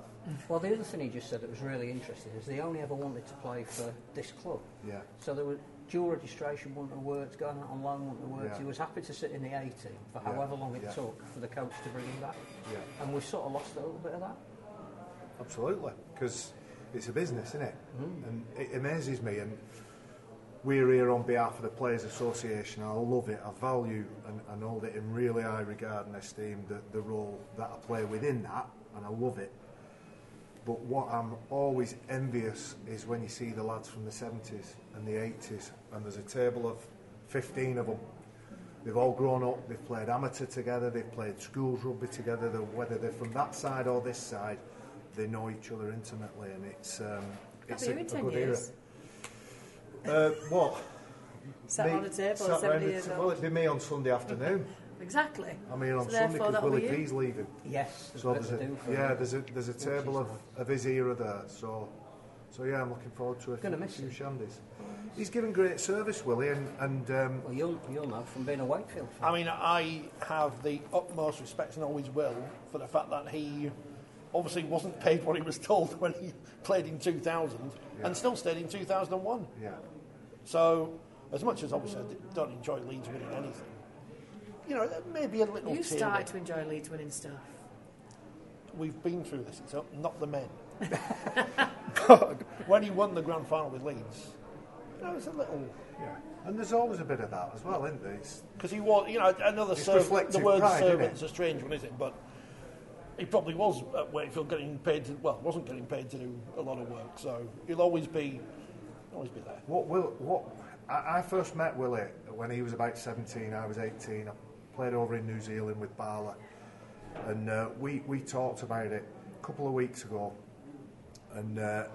Well, the other thing he just said that was really interesting is they only ever wanted to play for this club. Yeah. So there was dual registration wouldn't have worked, going out on loan wouldn't have worked. Yeah. He was happy to sit in the A team for Yeah, however long it yeah. took for the coach to bring him back. Yeah. And we've sort of lost a little bit of that. Absolutely, because it's a business, isn't it? Mm. And it amazes me. And we're here on behalf of the Players Association. I love it. I value and, and hold it in really high regard and esteem the, the role that I play within that, and I love it. But what I'm always envious is when you see the lads from the 70s and the 80s, and there's a table of 15 of them. They've all grown up, they've played amateur together, they've played schools rugby together, they're, whether they're from that side or this side, they know each other intimately, and it's, um, it's a, a good years? era. Uh, what? Sat Me- on a table sat 70 years t- old. Well, it'd be me on Sunday afternoon. exactly. I mean, on So Sunday, because Willie be you. P's leaving. Yes, there's So there's a, do yeah, there's a there's a table of, of his era there. So so yeah, I'm looking forward to a Gonna few, miss few him. shandies. He's given great service, Willie, and and um, Well, you'll, you'll know from being a Wakefield fan. I mean, I have the utmost respect and always will for the fact that he obviously wasn't paid what he was told when he played in 2000 Yeah. and still stayed in 2001. yeah, So, as much as obviously I don't enjoy Leeds winning anything, you know, maybe a little You tear started that to enjoy Leeds winning stuff. We've been through this, it's not the men. when he won the grand final with Leeds, you know, it's a little. yeah. And there's always a bit of that as well, isn't there? Because he was, you know, another servant, the word pride, isn't servant's a strange one, isn't it? But he probably was at Wakefield getting paid to, well, wasn't getting paid to do a lot of work, so he'll always be, always be there. What will what? I, I first met Willie when he was about 17. I was 18. I played over in New Zealand with Barla, and uh, we we talked about it a couple of weeks ago, and uh,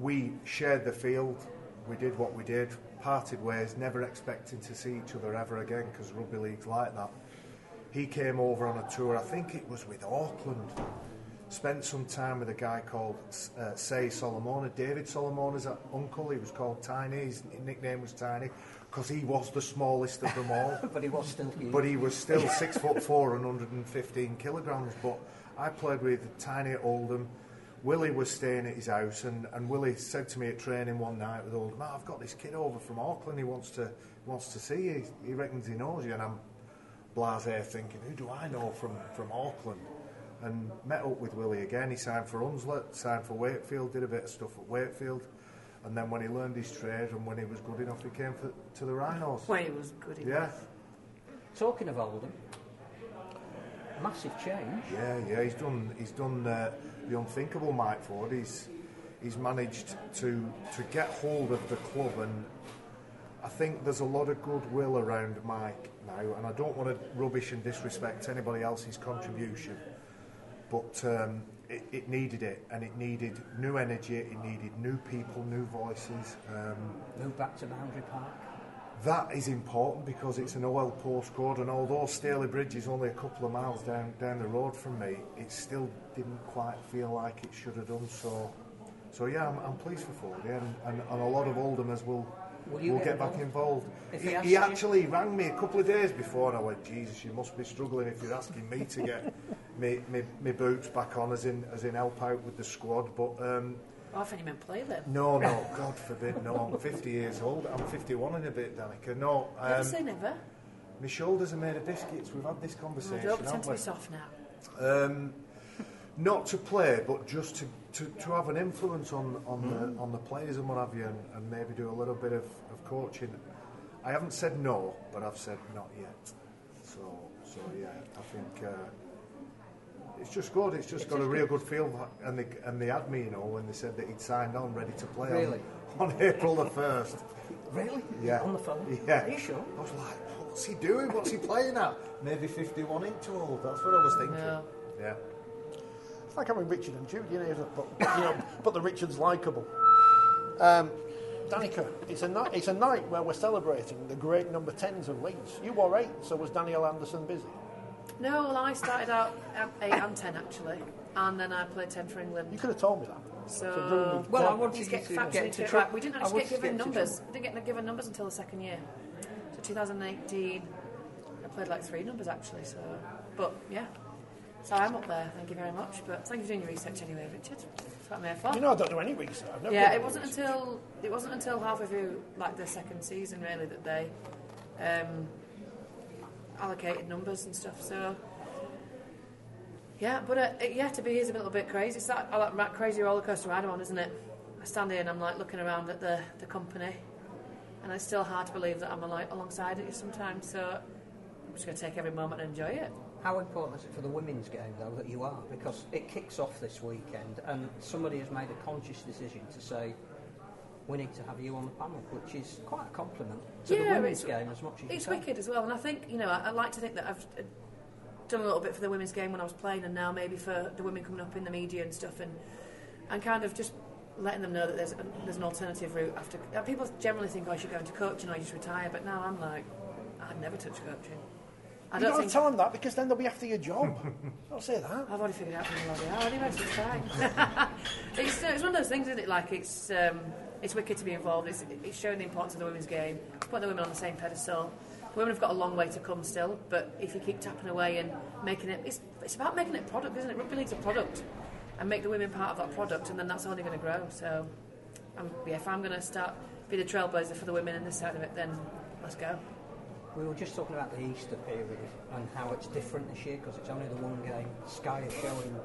we shared the field. We did what we did, parted ways, never expecting to see each other ever again because rugby league's like that. He came over on a tour. I think it was with Auckland spent some time with a guy called uh, Say Solomona. David Solomona's uncle. He was called Tiny. His nickname was Tiny because he was the smallest of them all. But he was still huge. but he was still six foot four and 115 kilograms. But I played with Tiny at Oldham. Willie was staying at his house, and, and Willie said to me at training one night with Oldham, "Ah, "I've got this kid over from Auckland. He wants to wants to see you. He reckons he knows you." And I'm blasé thinking, "Who do I know from from Auckland?" And met up with Willie again. He signed for Hunslet, signed for Wakefield, did a bit of stuff at Wakefield. And then when he learned his trade and when he was good enough, he came for, to the Rhinos. When he was good enough. Yeah, Talking of Oldham, massive change. Yeah, yeah, he's done. He's done uh, the unthinkable, Mike Ford. He's he's managed to to get hold of the club, and I think there's a lot of goodwill around Mike now. And I don't want to rubbish and disrespect anybody else's contribution, but um, it, it needed it, and it needed new energy. It needed new people, new voices. Um, Moved back to Boundary Park. that is important because it's an OL postcode, and although Stalybridge is only a couple of miles down down the road from me, it still didn't quite feel like it should have done. So, so yeah, I'm, I'm pleased for Ford, yeah, and, and, and a lot of Oldhamers will You get, get back involved. He, he asks he you- actually rang me a couple of days before, and I went, Jesus, you must be struggling if you're asking me to get me, me, me boots back on, as in as in help out with the squad, but. Um, Often you meant play them. no, no, God forbid, no. I'm 50 years old. I'm 51 in a bit, Danika. No, Never um, say never. my shoulders are made of biscuits. We've had this I conversation, don't pretend to be soft now. Um, not to play, but just to, to, to have an influence on, on, Mm-hmm. the, on the players and what have you, and, and maybe do a little bit of, of coaching. I haven't said no, but I've said not yet. So, so yeah, I think uh, it's just good. It's just got a real good feel. And they, and they had me, you know, when they said that he'd signed on, ready to play Really? on, on April the 1st. Really? Yeah. On the phone? Yeah. Are you sure? I was like, what's he doing? What's he playing at? Maybe 51 inch old. That's what I was thinking. No. Yeah. It's like having Richard and Judy, you know, but, you know, but the Richard's likeable. Um, Danika, it's a, night, it's a night where we're celebrating the great number 10s of Leeds. You wore eight, so was Daniel Anderson busy? No, well, I started out at 8 and 10 actually, and then I played 10 for England. You could have told me that. So, brilliant. Well, I wanted he's you get to factually get into to it. We didn't I actually get to given get numbers. We didn't get given numbers until the second year. So 2018, I played like three numbers actually. So, but yeah, so I'm up there. Thank you very much. But thank you for doing your research anyway, Richard. That's what I'm here for. You know, I don't do any research. I've Yeah, it wasn't research. until it wasn't until halfway through like the second season really that they um, allocated numbers and stuff. So yeah, but uh, it, yeah, to be here is a little bit crazy. It's that, that crazy roller coaster ride I'm on, isn't it? I stand here and I'm like looking around at the, the company, and it's still hard to believe that I'm like alongside it sometimes. So I'm just going to take every moment and enjoy it. How important is it for the women's game, though, that you are? Because it kicks off this weekend, and somebody has made a conscious decision to say, we need to have you on the panel, which is quite a compliment to the Yeah, women's it's- game as much as It's you can. It's wicked as well, and I think you know I, I like to think that I've uh, done a little bit for the women's game when I was playing, and now maybe for the women coming up in the media and stuff, and and kind of just letting them know that there's a, there's an alternative route after. People generally think oh, I should go into coaching or you just retire, but now I'm like, I'd never touch coaching. I You don't don't tell them that because then they'll be after your job. don't say that. I've already figured out who they are anyway, so it's fine. it's, uh, it's one of those things, isn't it? Like it's um, it's wicked to be involved. It's, it's showing the importance of the women's game, putting the women on the same pedestal. The women have got a long way to come still, but if you keep tapping away and making it, it's, it's about making it a product, isn't it? Rugby league's a product, and make the women part of that product, and then that's only going to grow. So, um, yeah, if I'm going to start be the trailblazer for the women in this side of it, then let's go. We were just talking about the Easter period and how it's different this year because it's only the one game. Sky is showing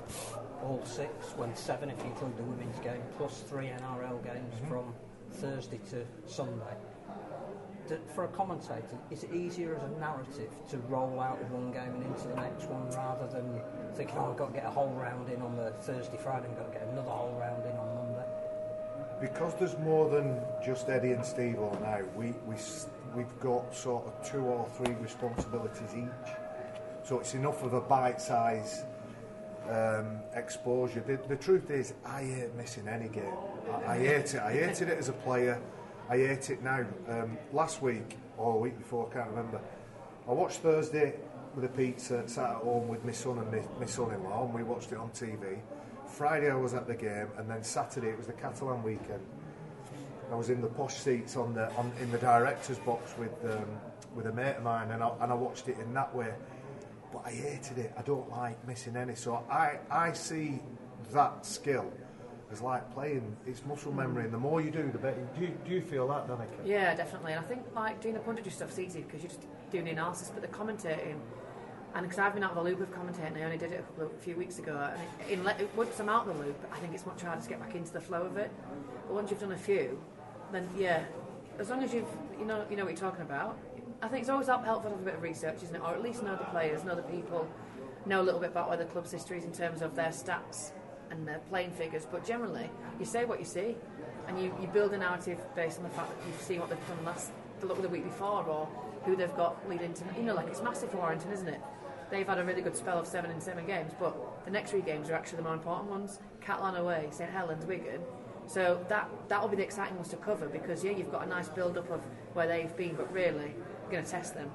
all six, when seven if you include the women's game, plus three NRL games mm-hmm. from Thursday to Sunday. For a commentator, is it easier as a narrative to roll out of one game and into the next one rather than thinking, oh, I've got to get a whole round in on the Thursday, Friday, and got to get another whole round in on Monday? Because there's more than just Eddie and Stevo now, we, we, we've got sort of two or three responsibilities each. So it's enough of a bite size um, exposure. The, the truth is, I hate missing any game. I, I hate it. I hated it as a player. I hate it now. Um, last week, or a week before, I can't remember, I watched Thursday with a pizza, sat at home with my son and my, my son-in-law, and we watched it on TV. Friday I was at the game, and then Saturday it was the Catalan weekend. I was in the posh seats on the on, in the director's box with um, with a mate of mine, and I, and I watched it in that way. But I hated it. I don't like missing any. So I I see that skill as like playing. It's muscle memory, and the more you do, the better. Do you, do you feel that, Danika? Yeah, definitely. And I think like doing the punditry stuff's easy because you're just doing the analysis, but the commentating, and because I've been out of the loop of commentating, I only did it a, of, a few weeks ago. And it, in, once I'm out of the loop, I think it's much harder to get back into the flow of it. But once you've done a few, then yeah, as long as you've you know you know what you're talking about, I think it's always helpful to have a bit of research, isn't it? Or at least know the players, know the people, know a little bit about the club's history is in terms of their stats and their playing figures. But generally, you say what you see, and you, you build a narrative based on the fact that you've seen what they've done last the, look of the week before, or who they've got leading to. You know, like it's massive for Warrington, isn't it? They've had a really good spell of seven in seven games, but the next three games are actually the more important ones. Catalan away, St Helens, Wigan. So that that will be the exciting ones to cover because yeah, you've got a nice build up of where they've been, but really going to test them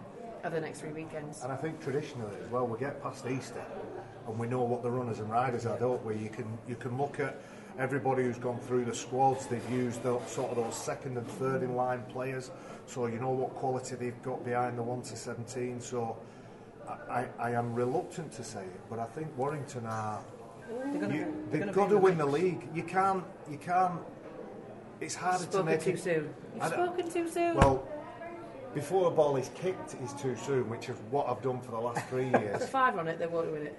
over the next three weekends. And I think traditionally as well, we get past Easter and we know what the runners and riders are, don't we? You can you can look at everybody who's gone through the squads. They've used the, sort of those second and third in line players, so you know what quality they've got behind the one to seventeen. So I, I am reluctant to say it, but I think Warrington are. They're gonna- You, they're they've got to in win the league. You can't. You can't. It's harder to Spoken make too it. soon. You've I don't- spoken too soon. Well, before a ball is kicked is too soon, which is what I've done for the last three years. Put five on it, they won't win it.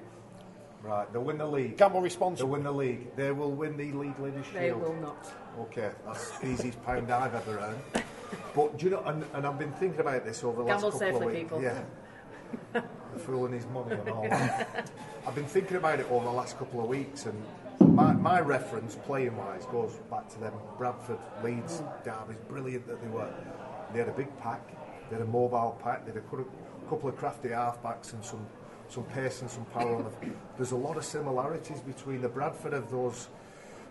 Right, they'll win the league. Gamble They'll responsible. win the league. They will win the league leaders They shield. will not. Okay, that's the easiest pound I've ever earned. But do you know? And, and I've been thinking about this over the Gamble last couple safely, of weeks. people. Yeah, the fool and his money and all. I've been thinking about it over the last couple of weeks, and my, my reference, playing wise, goes back to them Bradford, Leeds, Derby's. Brilliant that they were. They had a big pack. They had a mobile pack. They had a couple of crafty halfbacks and some some pace and some power. on the, there's a lot of similarities between the Bradford of those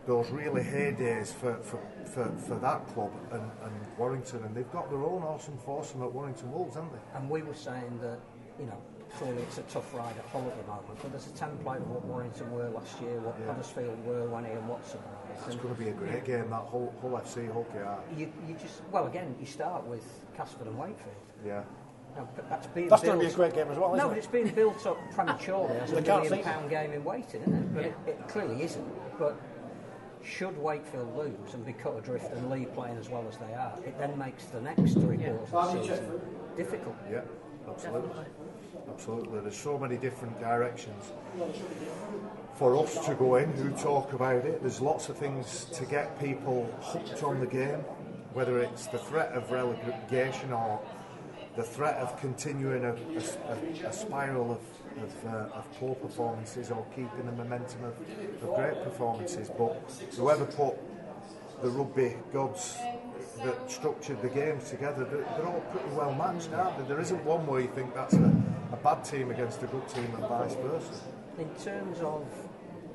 those really heydays for, for, for, for that club and, and Warrington, and they've got their own awesome foursome at Warrington Wolves, haven't they? And we were saying that, you know, clearly it's a tough ride at Hull at the moment, but there's a template of what Warrington were last year, what Yeah. Huddersfield were when Ian Watson arrived. It's going to be a great game, that Hull, Hull FC, Hull KR. you, you just, well, again, you start with Castleford and Wakefield. Yeah. Now, but that's being That's built, going to be a great game as well, isn't No, it? but it's being built up prematurely as a million see it. pound game in waiting, isn't it? But it, it clearly isn't. But should Wakefield lose and be cut adrift and leave playing as well as they are, it then makes the next three Yeah. quarters of the season difficult. Yeah, absolutely. Definitely. Absolutely. There's so many different directions for us to go in who talk about it. There's lots of things to get people hooked on the game, whether it's the threat of relegation or the threat of continuing a, a- a- spiral of, of, uh, of poor performances or keeping the momentum of, of great performances. But whoever put the rugby gods that structured the games together, they're, they're all pretty well matched, aren't they? There isn't one where you think that's a, a bad team against a good team and vice versa. In terms of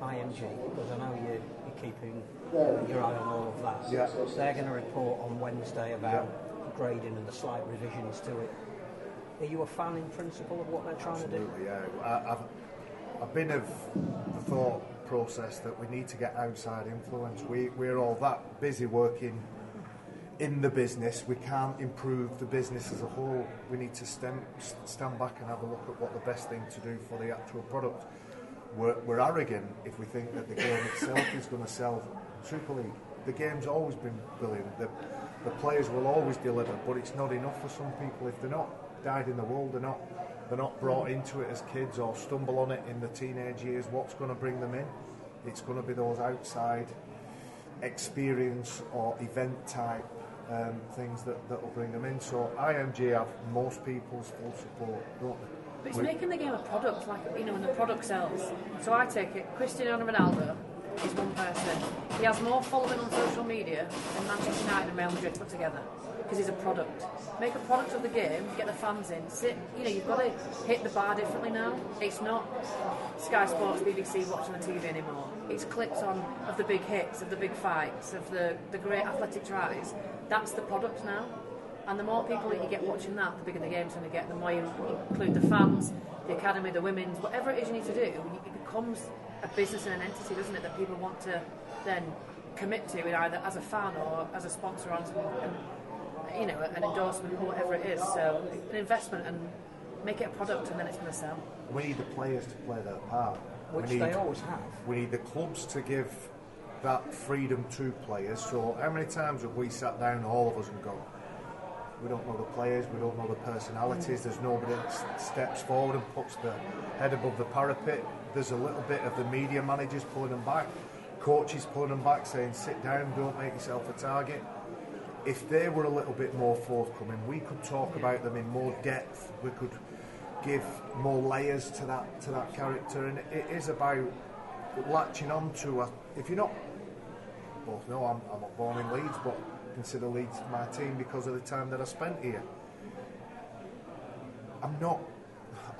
IMG, because I know you, you're keeping your eye on all of that, Yeah. they're going to report on Wednesday about grading and the slight revisions to it. Are you a fan in principle of what they're trying to do? Absolutely, yeah. I, I've, I've been of the thought process that we need to get outside influence. We, we're all that busy working in the business, we can't improve the business as a whole. We need to stem, stand back and have a look at what the best thing to do for the actual product. We're, we're arrogant if we think that the game itself is going to sell Super League. The game's always been brilliant. The, the players will always deliver, but it's not enough for some people if they're not dyed in the wool. They're not they're not brought into it as kids or stumble on it in the teenage years. What's going to bring them in? It's going to be those outside experience or event type um, things that, that will bring them in. So IMG have most people's full support, don't they? But it's making the game a product, like, you know, when the product sells. So I take it, Cristiano Ronaldo is one person. He has more following on social media than Manchester United and Real Madrid put together because he's a product. Make a product of the game, get the fans in. Sit, you know, you've got to hit the bar differently now. It's not Sky Sports, BBC watching the TV anymore. It's clips on of the big hits, of the big fights, of the, the great athletic tries. That's the product now. And the more people that you get watching that, the bigger the game's going to get. The more you include the fans, the academy, the women's, whatever it is you need to do, it becomes a business and an entity, doesn't it? That people want to then commit to, it either as a fan or as a sponsor on, and, you know, an endorsement or whatever it is. So an investment and make it a product, and then it's going to sell. We need the players to play their part. Which we need, they always have. We need the clubs to give that freedom to players. So how many times have we sat down, all of us, and gone, we don't know the players, we don't know the personalities, there's nobody that s- steps forward and puts the head above the parapet. There's a little bit of the media managers pulling them back, coaches pulling them back, saying, sit down, don't make yourself a target. If they were a little bit more forthcoming, we could talk about them in more depth. We could give more layers to that to that character, and it is about latching on to. A, if you're not both know I'm, I'm not born in Leeds, but consider Leeds my team because of the time that I spent here. I'm not.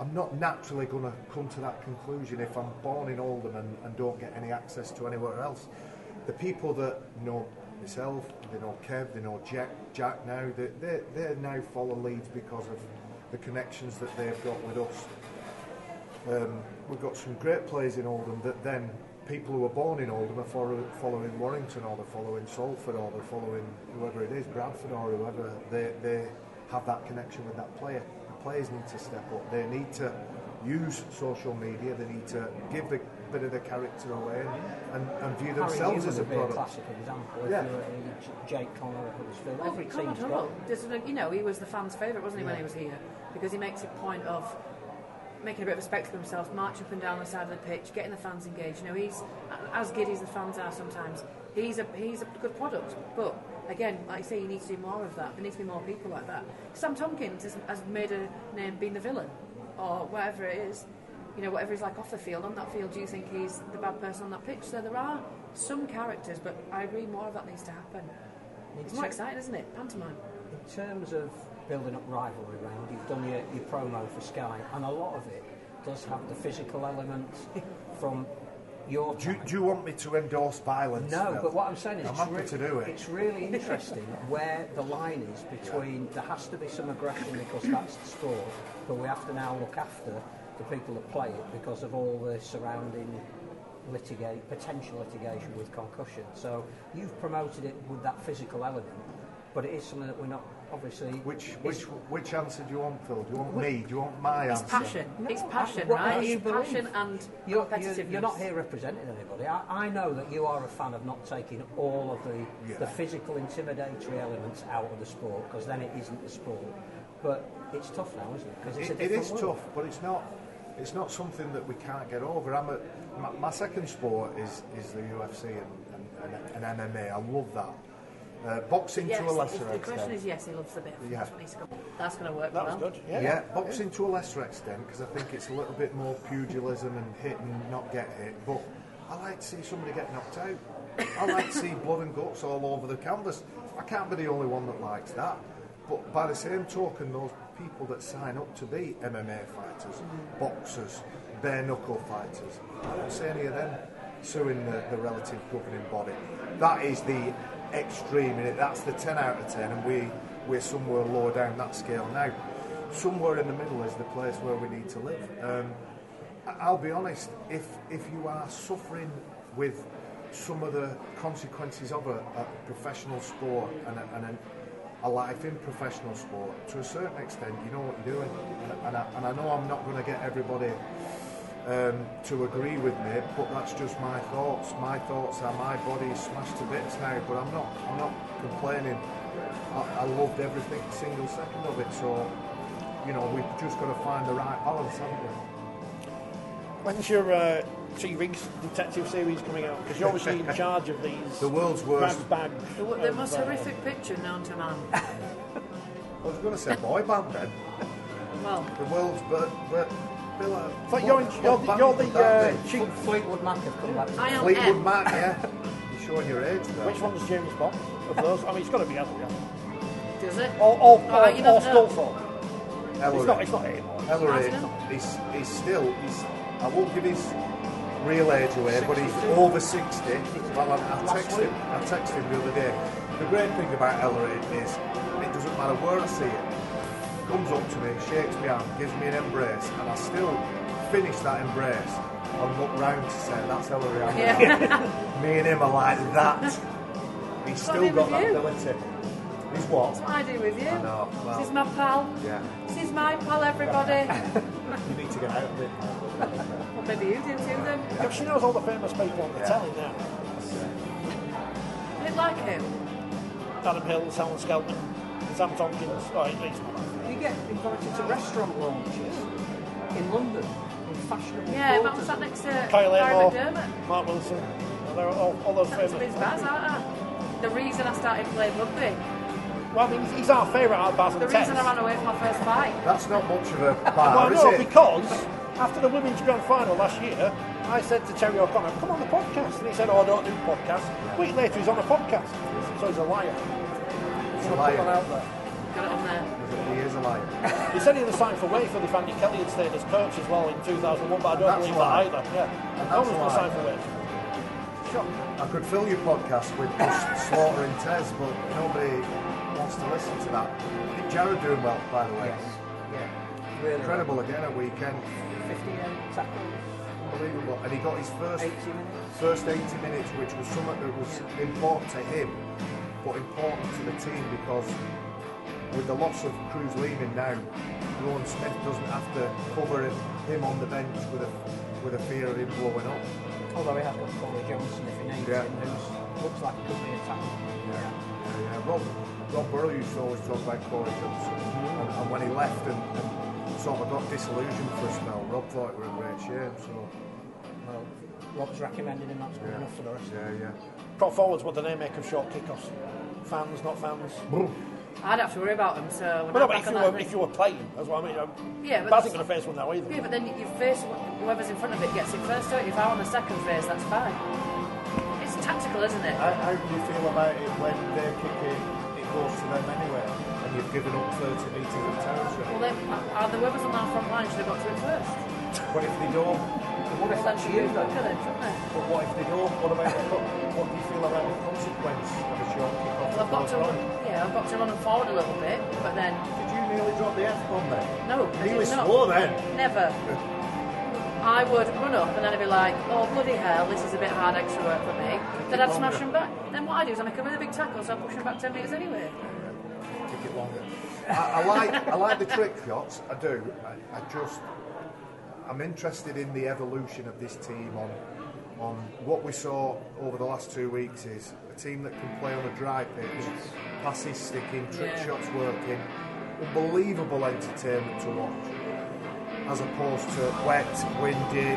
I'm not naturally going to come to that conclusion if I'm born in Oldham and, and don't get any access to anywhere else. The people that know myself, they know Kev, they know Jack, Jack now, they, they, they now follow Leeds because of the connections that they've got with us. Um, we've got some great players in Oldham that then people who are born in Oldham are follow, following Warrington or they're following Salford or they're following whoever it is, Bradford or whoever. They, they have that connection with that player. The players need to step up. They need to use social media. They need to give the bit of the character away and, and, and view themselves Harry as a Newman would be a product. classic example. If Yeah. you were Jake Connor at Huddersfield, Well, every God, team's no. got There's you know, he was the fans' favourite, wasn't he, when he was here? Because he makes a point of making a bit of a spectacle of himself, marching up and down the side of the pitch, getting the fans engaged. You know, he's as giddy as the fans are sometimes. He's a he's a good product, but again, like I say, you need to do more of that. There needs to be more people like that. Sam Tomkins has, has made a name being the villain, or whatever it is. You know, whatever he's like off the field. On that field, do you think he's the bad person on that pitch? So there are some characters, but I agree, more of that needs to happen. It's more exciting, isn't it? Pantomime. In terms of building up rivalry round, you've done your, your promo for Sky, and a lot of it does have the physical element from your Do, you- do you want me to endorse violence? No, Phil? but what I'm saying is, I'm it's, happy re- to do it. it's really interesting where the line is between there has to be some aggression because that's the sport, but we have to now look after the people that play it because of all the surrounding litigate potential litigation with concussion. So you've promoted it with that physical element, but it is something that we're not obviously. Which which which answer do you want, Phil? Do you want me? Do you want my answer? It's answer? passion. it's passion, what right? you It's passion and You're, competitiveness. you're, you're not here representing anybody. I, I know that you are a fan of not taking all of the, Yeah. the physical intimidatory elements out of the sport because then it isn't the sport. But it's tough now, isn't it? Because it's It, a different is world. tough, but it's not. It's not something that we can't get over. I'm a, my, my second sport is, is the UFC and, and, and, and MMA. I love that. Uh, boxing Yes, to a lesser if the question extent. is yes, he loves the bit. Yeah. That's, what needs to go. That's going to work That well. was good. Yeah. Yeah, boxing to a lesser extent because I think it's a little bit more pugilism and hit and not get hit. But I like to see somebody get knocked out. I like to see blood and guts all over the canvas. I can't be the only one that likes that. But by the same token, those people that sign up to be MMA fighters, boxers, bare knuckle fighters, I don't see any of them suing the, the relative governing body. That is the extreme in it. That's the 10 out of 10, and we, we're somewhere lower down that scale now. somewhere in the middle is the place where we need to live. Um, I'll be honest, if if you are suffering with some of the consequences of a, a professional sport and, a, and a, a life in professional sport, to a certain extent, you know what you're doing. And, I, and I know I'm not going to get everybody um, to agree with me, but that's just my thoughts. My thoughts are my body smashed to bits now, but I'm not. I'm not complaining. I, I loved every single second of it. So, you know, we've just got to find the right balance, haven't we? When's your uh, T Riggs detective series coming out? Because you're obviously in charge of these. The world's worst. grab bags. The, the of, most uh, horrific picture known to man. I was going to say boy band then. Well, The world's but but Bill, uh, But you're, in, what- you're, the, band you're the uh, chief. Fleetwood Mac have come back. I am Fleetwood M. Mac, yeah. You're showing your age there. Which one's James Bond of those? I mean, it's got to be Ellery. hasn't it? Does it? Or, or, Oh, or, you or don't know. Sculthorpe. It's not, it's not him. Ellery, he's, he's still, he's, I won't give his real age away, but he's over 60. Well, I, I texted him, I texted him the other day. The great thing about Ellery is it doesn't matter where I see him. Comes up to me, shakes my hand, gives me an embrace, and I still finish that embrace and look round to say, that's Ellery. Yeah. Me and him are like that. He's still got that you? ability. He's what? What I do with you. I know, well- this is my pal. Yeah. This is my pal, everybody. You need to get out of it. Well, maybe you do too then. Yeah, she knows all the famous people on the telly now. I didn't like him. Adam Hill, Helen Skelton, Sam Tomkins. Oh, he's not. You get invited to restaurant launches in London, in fashionable Yeah, but I'm quarters. sat next to Kyle Barry Amor, McDermott. Mark Wilson. They're all, all those That's famous. his baz, aren't I? The reason I started playing rugby. Well, I mean, he's- he's our favourite out of Baz and The Tess. reason I ran away from my first fight. That's not much of a Well, bar, is no, it? because after the women's grand final last year, I said to Terry O'Connor, "Come on the podcast," and he said, "Oh, I don't do podcasts." A week later, he's on a podcast, so he's a liar. He's a liar. that out there. Got it on there. He is a liar. He said he had signed for Wakefield if Andy Kelly had stayed as coach as well in 2001, but I don't That's believe a lie. that either. Yeah, And no that's one's a going to sign for Wakefield. Shocking. I could fill your podcast with just slaughtering Tez, but nobody wants to listen to that. I think Jarrod doing well, by the way. Yes. Yeah. Really. Incredible again at weekend. 58 tackles. Unbelievable. And he got his first 80 minutes. first 80 minutes, which was something that was important to him, but important to the team because with the loss of Cruz leaving now, Rohan Smith doesn't have to cover him on the bench with a with a fear of him blowing up. Although he has got Corey Johnson if he needs Yeah. him, who looks like he could be a tackle. Yeah, yeah. yeah. Rob, Rob Burrow used to always talk about Corey Johnson, mm-hmm. and, and when he left and, and sort of got disillusioned for a spell, Rob thought it were in great shape, So Well, Rob's recommended him, that's good yeah, enough for the rest. yeah, yeah. Prop forwards, what do they make of short kickoffs? Fans, not fans. I don't have to worry about them, so when But no, but if you were thing- if you were playing, that's what I mean. Yeah, but Baz that's- ain't going to face one now either. Yeah, but then you face whoever's in front of it gets it first, don't you? If I want the second face, that's fine. It's tactical, isn't it? How, how do you feel about it when they're kicking, it goes to them anyway, you've given up 30 metres of territory? Well, then, uh, are the whoever's on our front line should have got to it first. But if they don't, What if that's you, Look it, shouldn't they? but what if they don't? What about the, what do you feel about the consequence of a short kick off Well, I've got to run. Yeah, I've got to run forward a little bit, but then Did you nearly drop the F bomb then? no, I Nearly swore then. Never. I would run up and then I'd be like, oh bloody hell, this is a bit hard extra work for me. Then I'd smash him back. Then what I do is I make a really big tackle, so I push him back 10 metres anyway. It longer. I, I like I like the trick shots. I do. I, I just I'm interested in the evolution of this team on on what we saw over the last two weeks is a team that can play on a dry pitch, passes sticking, trick Yeah. shots working, unbelievable entertainment to watch. As opposed to wet, windy,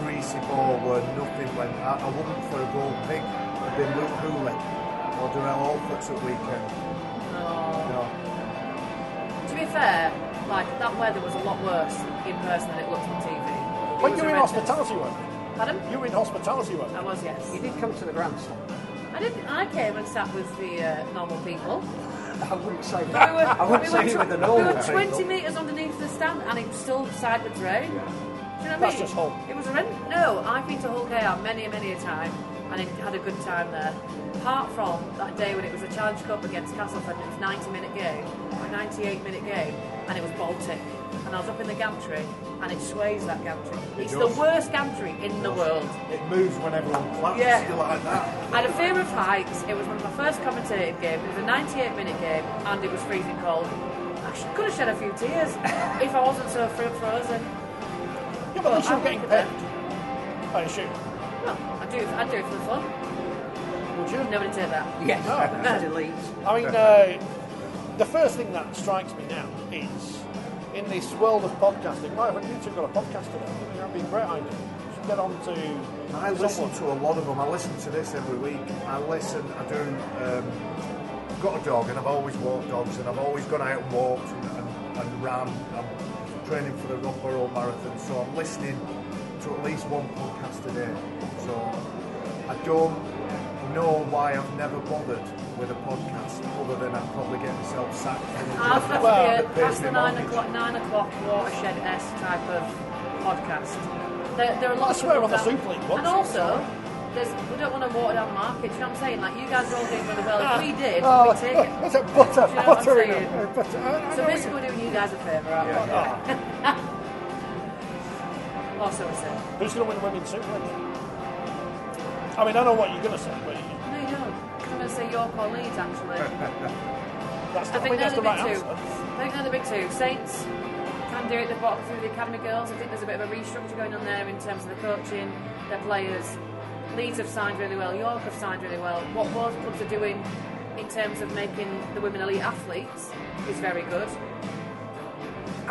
greasy ball where nothing went. I, I wouldn't for a gold pig have been Luke Hooley or Derrell Olpherts at weekend. Fair, like that weather was a lot worse in person than it looked on TV. It When you were in horrendous. hospitality work, Pardon? you were in hospitality work. I was, yes. You did come to the grandstand. I didn't. I came and sat with the uh, normal people. I wouldn't say We were, I wouldn't we say were, tw- with the we normal were 20 people. metres underneath the stand and it was still sideways rain. Do you know what That's I mean? just Hull. It was a horrendous. No, I've been to Hull KR many, many a time and he had a good time there. Apart from that day when it was a Challenge Cup against Castleford, it was a 90 minute game, or 98 minute game, and it was Baltic. And I was up in the gantry, and it sways that gantry. It's the does. worst gantry in the world. It moves when everyone claps. Yeah. You like that? I had a fear of heights. It was one of my first commentated games. It was a 98 minute game, and it was freezing cold. I could have shed a few tears if I wasn't so fro- frozen. Yeah, but at least you're getting paid. I assume. Well, I do. I do it for the fun. Would you? Nobody take that. Yes, No. delete. I mean, uh, the first thing that strikes me now is in this world of podcasting. Why haven't you two got a podcast today? I think that'd be a great idea. You should get on to. I listen someone. to a lot of them. I listen to this every week. I listen. I do. Um, I've got a dog, and I've always walked dogs, and I've always gone out and walked and, and, and ran. I'm training for the Rockborough Marathon, so I'm listening to at least one podcast a day. So I don't know why I've never bothered with a podcast, other than I'd probably get myself sacked. from the I'll job have Well, to that be a, pays past the nine mortgage. o'clock, nine o'clock watershed s type of podcast. There, there are lots I swear of on the people Super League And also, there's, we don't want to water down the market. Do you know what I'm saying? Like you guys are all doing really well. If we did, Oh, we'd ah, take it. That's a butter, Do you know butter in it. Butter. I, I So know basically, we're doing you guys a favour, aren't we? Yeah. Also, we say. Who's going to win the women's Super League? I mean, I know what you're going to say, but No, you don't. I'm going to say York or Leeds, actually. that's, I I think mean, they're that's the the big right two. answer. I think they're the big two. Saints can do it. They've got through the academy girls. I think there's a bit of a restructure going on there in terms of the coaching, their players. Leeds have signed really well. York have signed really well. What both clubs are doing in terms of making the women elite athletes is very good.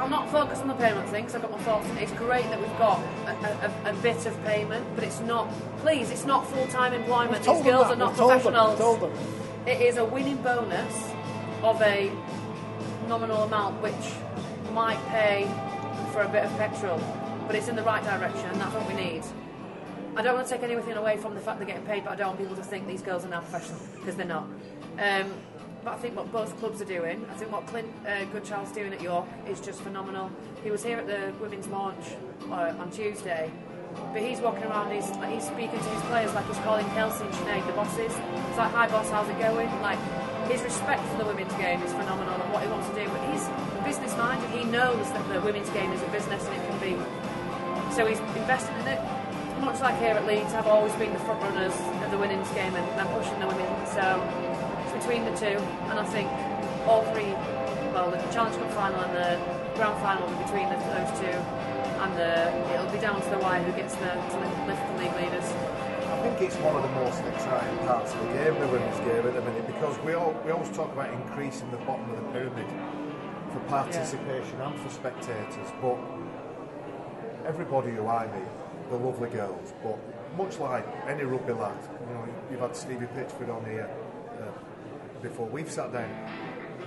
I'll not focus on the payment thing because I've got my thoughts. It's great that we've got a, a, a bit of payment, but it's not, please, it's not full time employment. These girls that. are not We've. Professionals. It is a winning bonus of a nominal amount which might pay for a bit of petrol, but it's in the right direction and that's what we need. I don't want to take anything away from the fact they're getting paid, but I don't want people to think these girls are now professional because they're not. Um, but I think what both clubs are doing, I think what Clint uh, Goodchild's doing at York is just phenomenal. He was here at the women's launch uh, on Tuesday, but he's walking around, he's like he's speaking to his players like he's calling Kelsey and Sinead the bosses. It's like, hi boss, how's it going? Like his respect for the women's game is phenomenal and what he wants to do. But he's a business minded. He knows that the women's game is a business and it can be. So he's invested in it. Much like here at Leeds, I've always been the front runners of the women's game and, and pushing the women. So between the two, and I think all three, well, the Challenge Cup final and the Grand Final will be between the, those two, and the, it'll be down to the wire who gets the to lift lift the league leaders. I think it's one of the most exciting parts of the game, the women's game at the minute, because we all we always talk about increasing the bottom of the pyramid for participation and for spectators, but everybody who I meet, the lovely girls, but much like any rugby lad, you know, you've had Stevie Pitchford on here uh, before. We've sat down.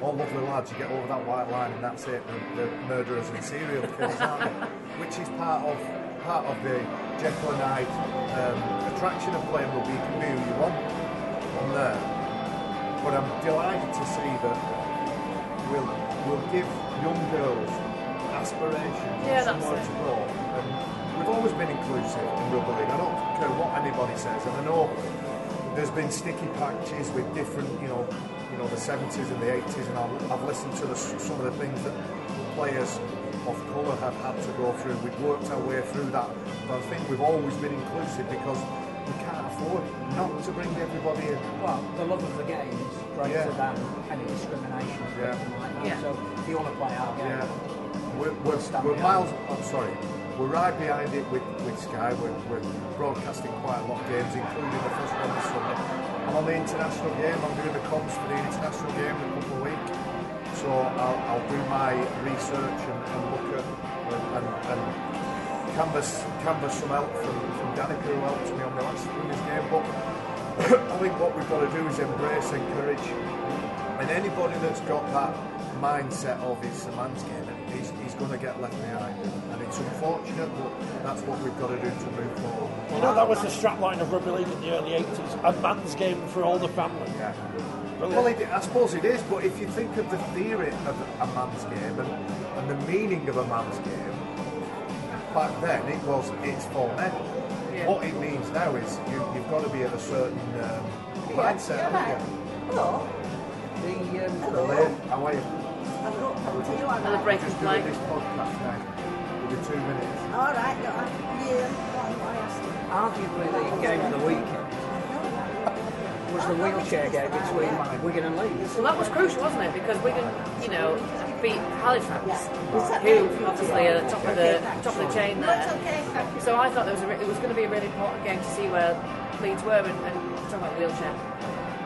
All lovely lads, you get over that white line and that's it. The, the murderers and serial killers, aren't they? Which is part of part of the Jekyll and Hyde um, attraction of playing rugby. You can be who you want on there. But I'm delighted to see that we'll, we'll give young girls aspirations Yeah, and somewhere to go. And we've always been inclusive in rugby league. I don't care what anybody says, and I know there's been sticky patches with different, you know, you know, the 70s and the 80s, and I've, I've listened to the, some of the things that players of colour have had to go through. We've worked our way through that, but I think we've always been inclusive because we can't afford not to bring everybody in. Well, the love of the game is greater Yeah. than any discrimination or Yeah. like that. Yeah. So if you want to play our game, Yeah, we're, we're, we're miles. I'm sorry, we're right behind it with, Sky. We're, we're broadcasting quite a lot of games, including the first one this summer. I'm on the international game. I'm doing the comms for the international game in a couple of weeks. So I'll, I'll do my research and, and look at and, and canvas canvas some help from, from Danika who helped me on the last women's game. But I think what we've got to do is embrace, encourage, and anybody that's got that mindset of it's a man's game, he's, he's going to get left behind. And it's unfortunate, but that's what we've got to do to move forward. You know, that was the strapline of rugby league in the early 80s. A man's game for all the family. Yeah. Well, it, I suppose it is, but if you think of the theory of a man's game and, and the meaning of a man's game, back then it was it's for men. Yeah. What it means now is you, you've got to be at a certain um, mindset, haven't you? Hello. The, um, Hello. Elaine, how are you? I'm not coming to you. I'm Another break and Just play. doing this podcast now. Give you two minutes. All right. No, I, yeah. What I asked you. arguably the game of the weekend was the wheelchair game between Wigan and Leeds. Well, that was crucial, wasn't it? Because Wigan, you know, beat Halifax, Is who obviously are the top of the top of the chain there. So I thought there was a, it was going to be a really important game to see where Leeds were and, and talk about wheelchair.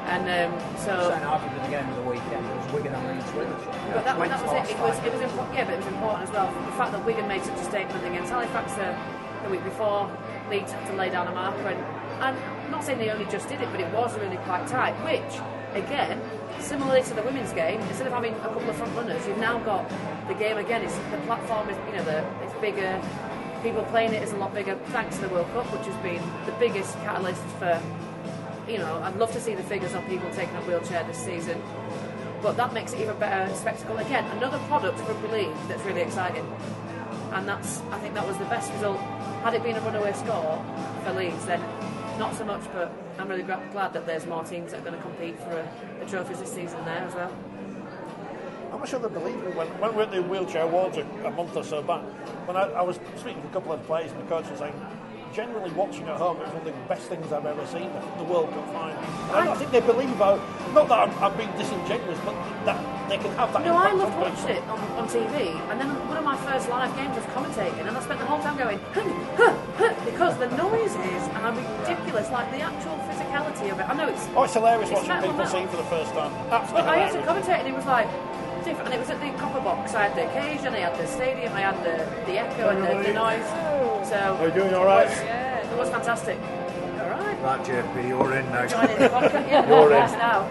And um, so, arguably the game of the weekend was Wigan and Leeds but that, that was it. It was, it was important. Yeah, but it was important as well. The fact that Wigan made such a statement against Halifax the, the week before, Leeds had to lay down a marker, and, and I'm not saying they only just did it, but it was really quite tight. Which, again, similarly to the women's game, instead of having a couple of front runners, you've now got the game again. It's the platform is you know the it's bigger. People playing it is a lot bigger thanks to the World Cup, which has been the biggest catalyst for you know, I'd love to see the figures on people taking up wheelchair this season. But that makes it even better spectacle. Again, another product rugby league that's really exciting. And that's, I think that was the best result. Had it been a runaway score for Leeds, then not so much, but I'm really glad that there's more teams that are going to compete for uh, the trophies this season there as well. I'm not sure they believe me. When, when we were at the wheelchair awards a, a month or so back, when I, I was speaking to a couple of players, and the coach was saying, generally watching at home is one of the best things I've ever seen, the, World Cup final. And I, think they believe, how, not that I'm, I'm being disingenuous, but that they can have that No, I loved watching it on, on TV, and then one of my first live games was commentating, and I spent the whole time going, huh, huh, huh, because the noises are ridiculous, like the actual physicality of it. I know it's. Oh, it's hilarious it's watching people sing for the first time. But Absolutely I had to commentate, and it was like different. And it was at the copper box. I had the occasion, I had the stadium, I had the, the echo and the, the noise. So. Are you doing all right? It was, yeah, it was fantastic. All right. Right, JP, you're in now. Joining the podcast, yeah, You're in. now.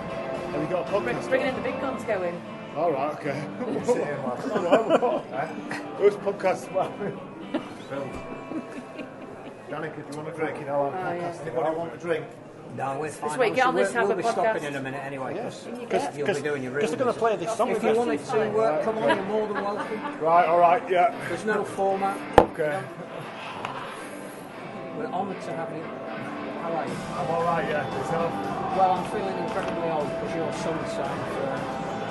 Have you got a Bring- podcast? Bringing in the big guns going. All right, okay. Who's podcast about? Danika, do you want a drink? You know, I'm Oh, yeah. podcast. Anybody want a drink? No, we're fine. week, get on Obviously, this we'll, we'll be of stopping in a minute anyway, Can you because get- you'll be doing your Because they're going to play this song. If you wanted to uh, come on, you're more than welcome. Right, all right, yeah. There's no format. Okay. We're honoured to have you. How are you? I'm all right, yeah. Yourself? Well, I'm feeling incredibly old because your son signed for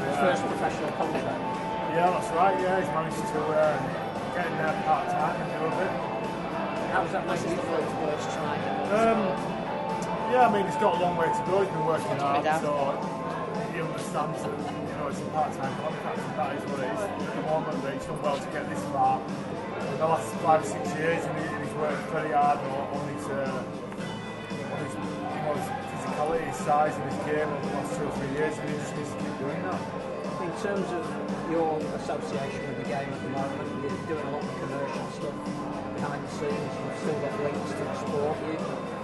his first professional contract. Yeah, that's right. Yeah, he's managed to uh, get in there part time and do a bit. How was that making you feel? Um, yeah, I mean, he's got a long way to go. He's been working hard, so he understands that you know it's a part-time contract, and that is what it is. At the moment, that he's done well to get this far. In the last five or six years, and, he's worked very hard on, on his, uh, on his, you know, his physicality, his size, and his game over the last two or three years, and he just needs to keep doing that. In terms of your association with the game at the moment, you're doing a lot of commercial stuff behind the scenes. You've still got links to the sport. You,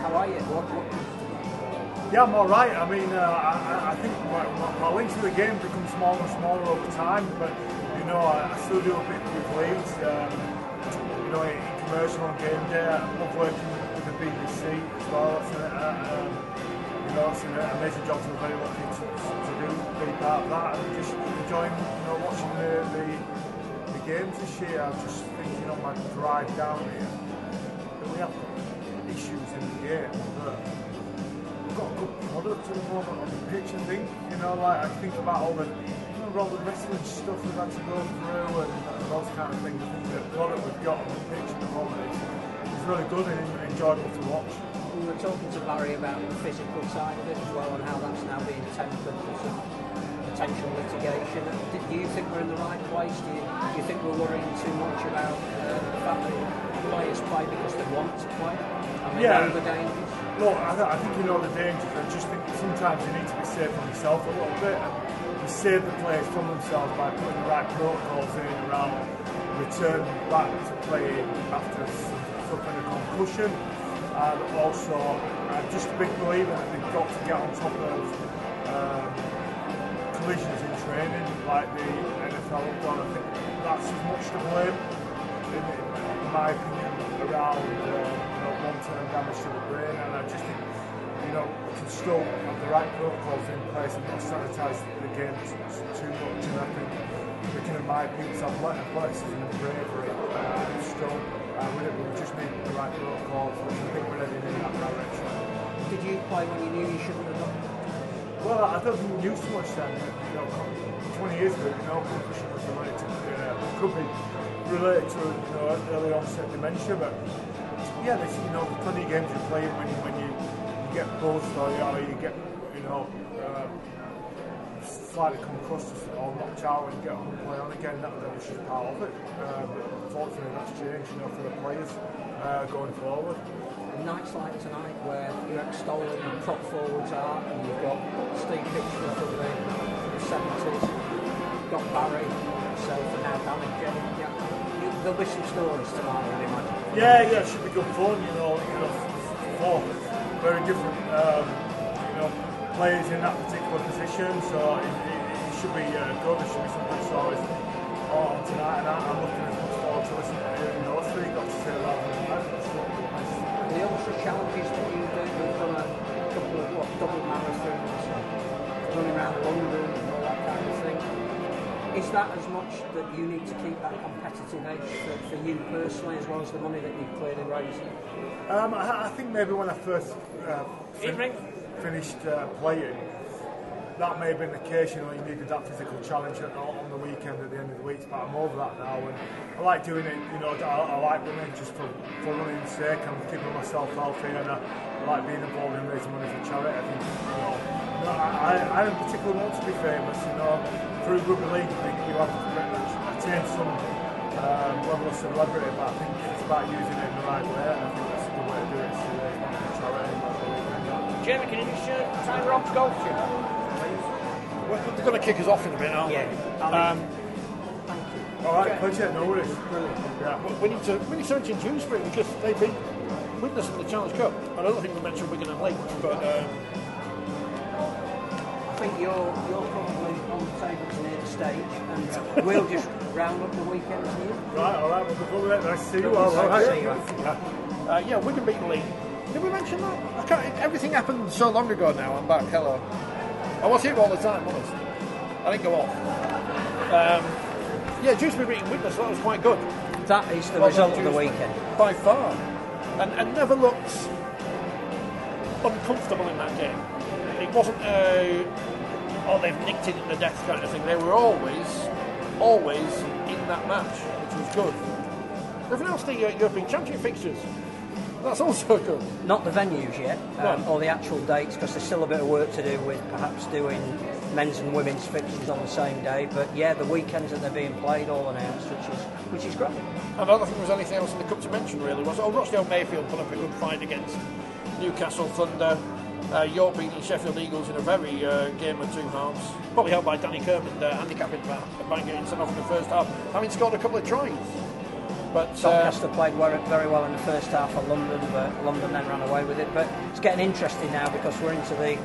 how are you? What, what, Yeah, I'm all right. I mean, uh, I, I- think my, my, links to the game become smaller and smaller over time, but you know, I, I still do a bit with Leeds. Um, you know, in commercial on game day, I love working with, the BBC as well. A, uh, um, you know, it's an amazing job. So we're very lucky to, to do be part of that, and just enjoying, you know, watching the, the the games this year. I'm just thinking on my drive down here that we have in the but we've got a good product moment on the pitch, I think. You know, like I think about all the you know, all the wrestling stuff we've had to go through and, and those kind of things. I think the product we've got on the pitch at the moment is, really good and enjoyable to watch. we were talking to Barrie about the physical side of it as well and how that's now being tempered for some potential litigation. Do you think we're in the right place? Do you, do you think we're worrying too much about uh, the fact that players play because they want to play? They Yeah. Look, I, th- I think you know the dangers. I just think sometimes you need to be safe on yourself a little bit. And you save the players from themselves by putting the right protocols in around return back to play after suffering a concussion. And also, I'm just a big believer that they've got to get on top of um, collisions in training, like the NFL have done. I think that's as much to blame, in, in my opinion, around uh, know, long-term damage to the brain. And I just think, you know, we can still have the right protocols in place and not sanitise the game too much. And I think we can admire people's athletic athleticism and bravery. Uh, and still, I Uh, we, we just need the right protocols. I think we're heading in that direction. Did you play when you knew you shouldn't have done? Well, I don't think we knew so much then. You know, 20 years ago, you know, concussion was related to, uh, could be related to you know, early onset dementia, but yeah, you know, plenty of games you play when you, when you, you get buzzed or you, or you get, you know, uh, slightly concussed or knocked out and get on and play on again, that, that was just part of it. But unfortunately, that's changed, you know, for the players uh, going forward. Nights like tonight where you're Stolen and prop forwards are, and you've got Steve Pitchford from the, from the 70s, got Barrie, so for now Danny. Yeah, there'll be some stories tonight, I imagine. Yeah, yeah, it should be good fun, you know, you know, four very different, um, you know, players in that particular position, so it, it, it should be uh, good, there should be some good stories on tonight, and I, I'm looking as much forward to listening to hearing those three, got to say that. The ultra challenges that you do, we've done a couple of what, double marathons, running around London and all that kind of thing. Is that as much that you need to keep that competitive edge for, for you personally as well as the money that you've clearly raised? Um, I, I think maybe when I first uh, fin- finished uh, playing, that may have been the case. You know, you needed that physical challenge at, on the weekend at the end of the week. But I'm over that now, and I like doing it. You know, I, I like running just for, for running's sake. I'm keeping myself healthy, and I, I like being involved in raising money for charity. I think, you know, you know, I, I, I don't particularly want to be famous. You know, through rugby league, I think you have attained some um, level of celebrity, but I think it's about using it in the right way, and I think that's a good way to do it. To raise money for charity. Jamie, can you just uh, time Rob's golf tune? Well, they're going to kick us off in a minute, aren't Yeah. they? Um, All right, pleasure, no worries. Yeah. we need to we need to mention Dewsbury because they've been Widnes in the Challenge Cup. I don't think we mentioned Wigan and Leeds, but um, I think you're you're probably on the table to near the stage, and we'll just round up the weekend to you. Right, all right, we'll be good with it. Nice to see you to see you. uh, yeah, Wigan beat Leeds. Did we mention that? I can't, everything happened so long ago now. I'm back. Hello. I was here all the time, honest. I didn't go off. Um, yeah, Dewsbury beating Widnes. That was quite good. That is the Well result of the weekend. by far, and, and never looked uncomfortable in that game. It wasn't a oh they've nicked it in the death kind of thing. They were always, always in that match, which was good. They've announced the uh, European Championship fixtures. That's also good. Not the venues yet, um, No. or the actual dates, because there's still a bit of work to do with perhaps doing men's and women's fixtures on the same day. But yeah, the weekends that they're being played all announced, which is which is great. I don't think there was anything else in the cup to mention really. Was oh Rochdale Mayfield put up a good fight against Newcastle Thunder. Uh, York beating Sheffield Eagles in a very uh, game of two halves. Probably helped by Danny Kermond uh, handicapping by, by getting sent off in the first half, having scored a couple of tries. But uh, Doncaster played very, very well in the first half for London, but London then ran away with it. But it's getting interesting now because we're into the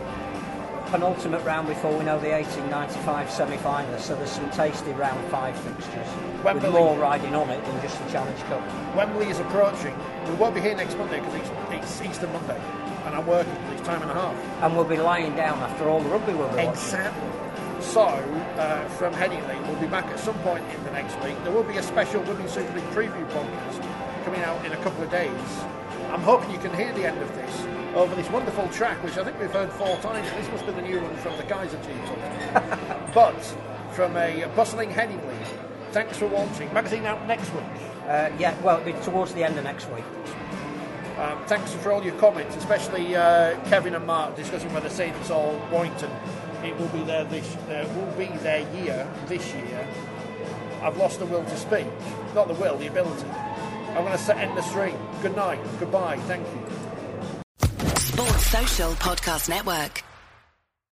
penultimate round before we know the 1895 semi-finalists. So there's some tasty round five fixtures Wembley. with more riding on it than just the Challenge Cup. Wembley is approaching. We won't be here next Monday because it's, it's Easter Monday, and I'm working. It's time and a half. And we'll be lying down after all the rugby we'll be watching. Exactly. So, uh, from Headingley, we'll be back at some point in the next week. There will be a special Women's Super League preview podcast coming out in a couple of days. I'm hoping you can hear the end of this over this wonderful track, which I think we've heard four times. This must be the new one from the Kaiser team. but from a bustling Headingley, thanks for watching. Magazine out next week. Uh, yeah, well, it'll be towards the end of next week. Um, thanks for all your comments, especially uh, Kevin and Mark discussing whether Saints or Warrington. It will be their this uh, will be their year this year. I've lost the will to speak, not the will, the ability. I'm going to end the stream. Good night, goodbye, thank you. Sports Social Podcast Network.